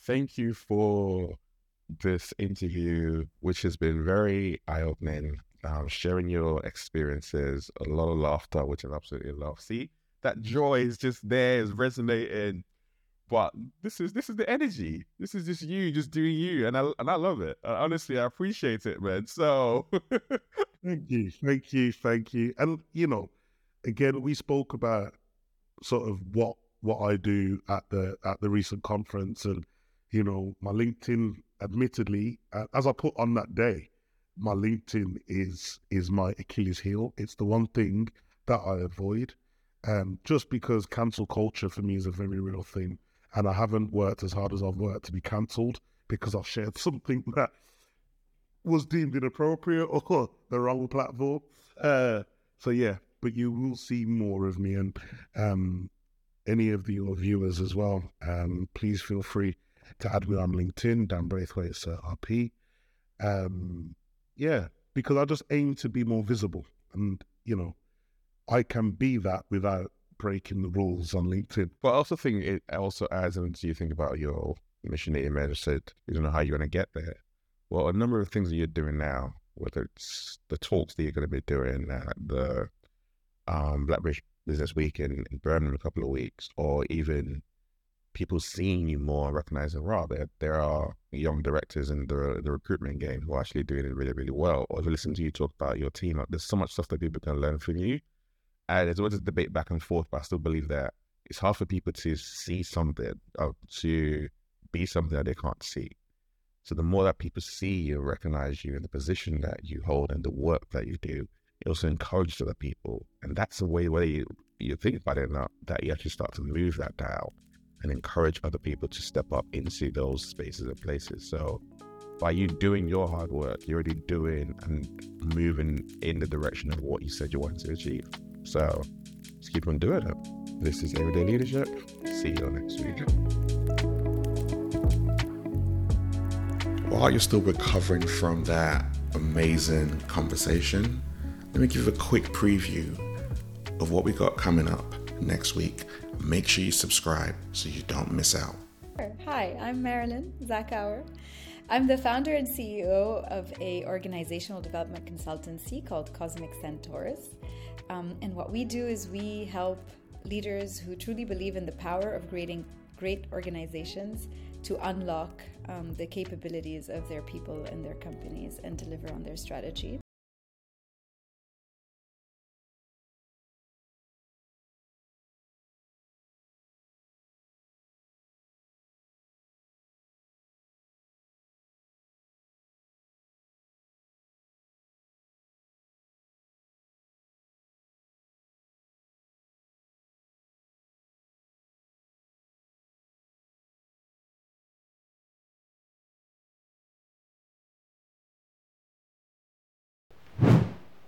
thank you for this interview, which has been very eye opening. Um, sharing your experiences, a lot of laughter, which I absolutely love. See, that joy is just there, is resonating. But this is this is the energy. This is just you, just doing you, and I and I love it. honestly, I appreciate it, man. So Thank you, thank you, thank you. And you know, again, we spoke about sort of what what I do at the at the recent conference, and you know, my LinkedIn. Admittedly, as I put on that day, my LinkedIn is is my Achilles heel. It's the one thing that I avoid, um, just because cancel culture for me is a very real thing, and I haven't worked as hard as I've worked to be cancelled because I've shared something that was deemed inappropriate or the wrong platform. Uh, so yeah, but you will see more of me and um, any of the, your viewers as well. Um, please feel free to add me on LinkedIn, Dan Braithwaite, Sir RP. Um, yeah, because I just aim to be more visible, and you know, I can be that without breaking the rules on LinkedIn. But I also think it also adds into you think about your mission that you may have said you don't know how you're going to get there well, a number of things that you're doing now, whether it's the talks that you're going to be doing at the um, Black British Business Week in, in Birmingham in a couple of weeks, or even people seeing you more and recognizing, wow, there, there are young directors in the, the recruitment game who are actually doing it really, really well. Or if you listen to you talk about your team, like, there's so much stuff that people can learn from you. And there's always a debate back and forth, but I still believe that it's hard for people to see something, or to be something that they can't see. So the more that people see you and recognize you in the position that you hold and the work that you do, it also encourages other people. And that's the way whether you, you think about it not, that you actually start to move that dial and encourage other people to step up into those spaces and places. So by you doing your hard work, you're already doing and moving in the direction of what you said you wanted to achieve. So let's keep on doing it. This is Everyday Leadership. See you next week. while you're still recovering from that amazing conversation, let me give you a quick preview of what we got coming up next week. Make sure you subscribe so you don't miss out. Hi, I'm Marilyn Zakauer. I'm the founder and CEO of a organizational development consultancy called Cosmic Centaurs. Um, and what we do is we help leaders who truly believe in the power of creating great organizations to unlock um, the capabilities of their people and their companies and deliver on their strategy.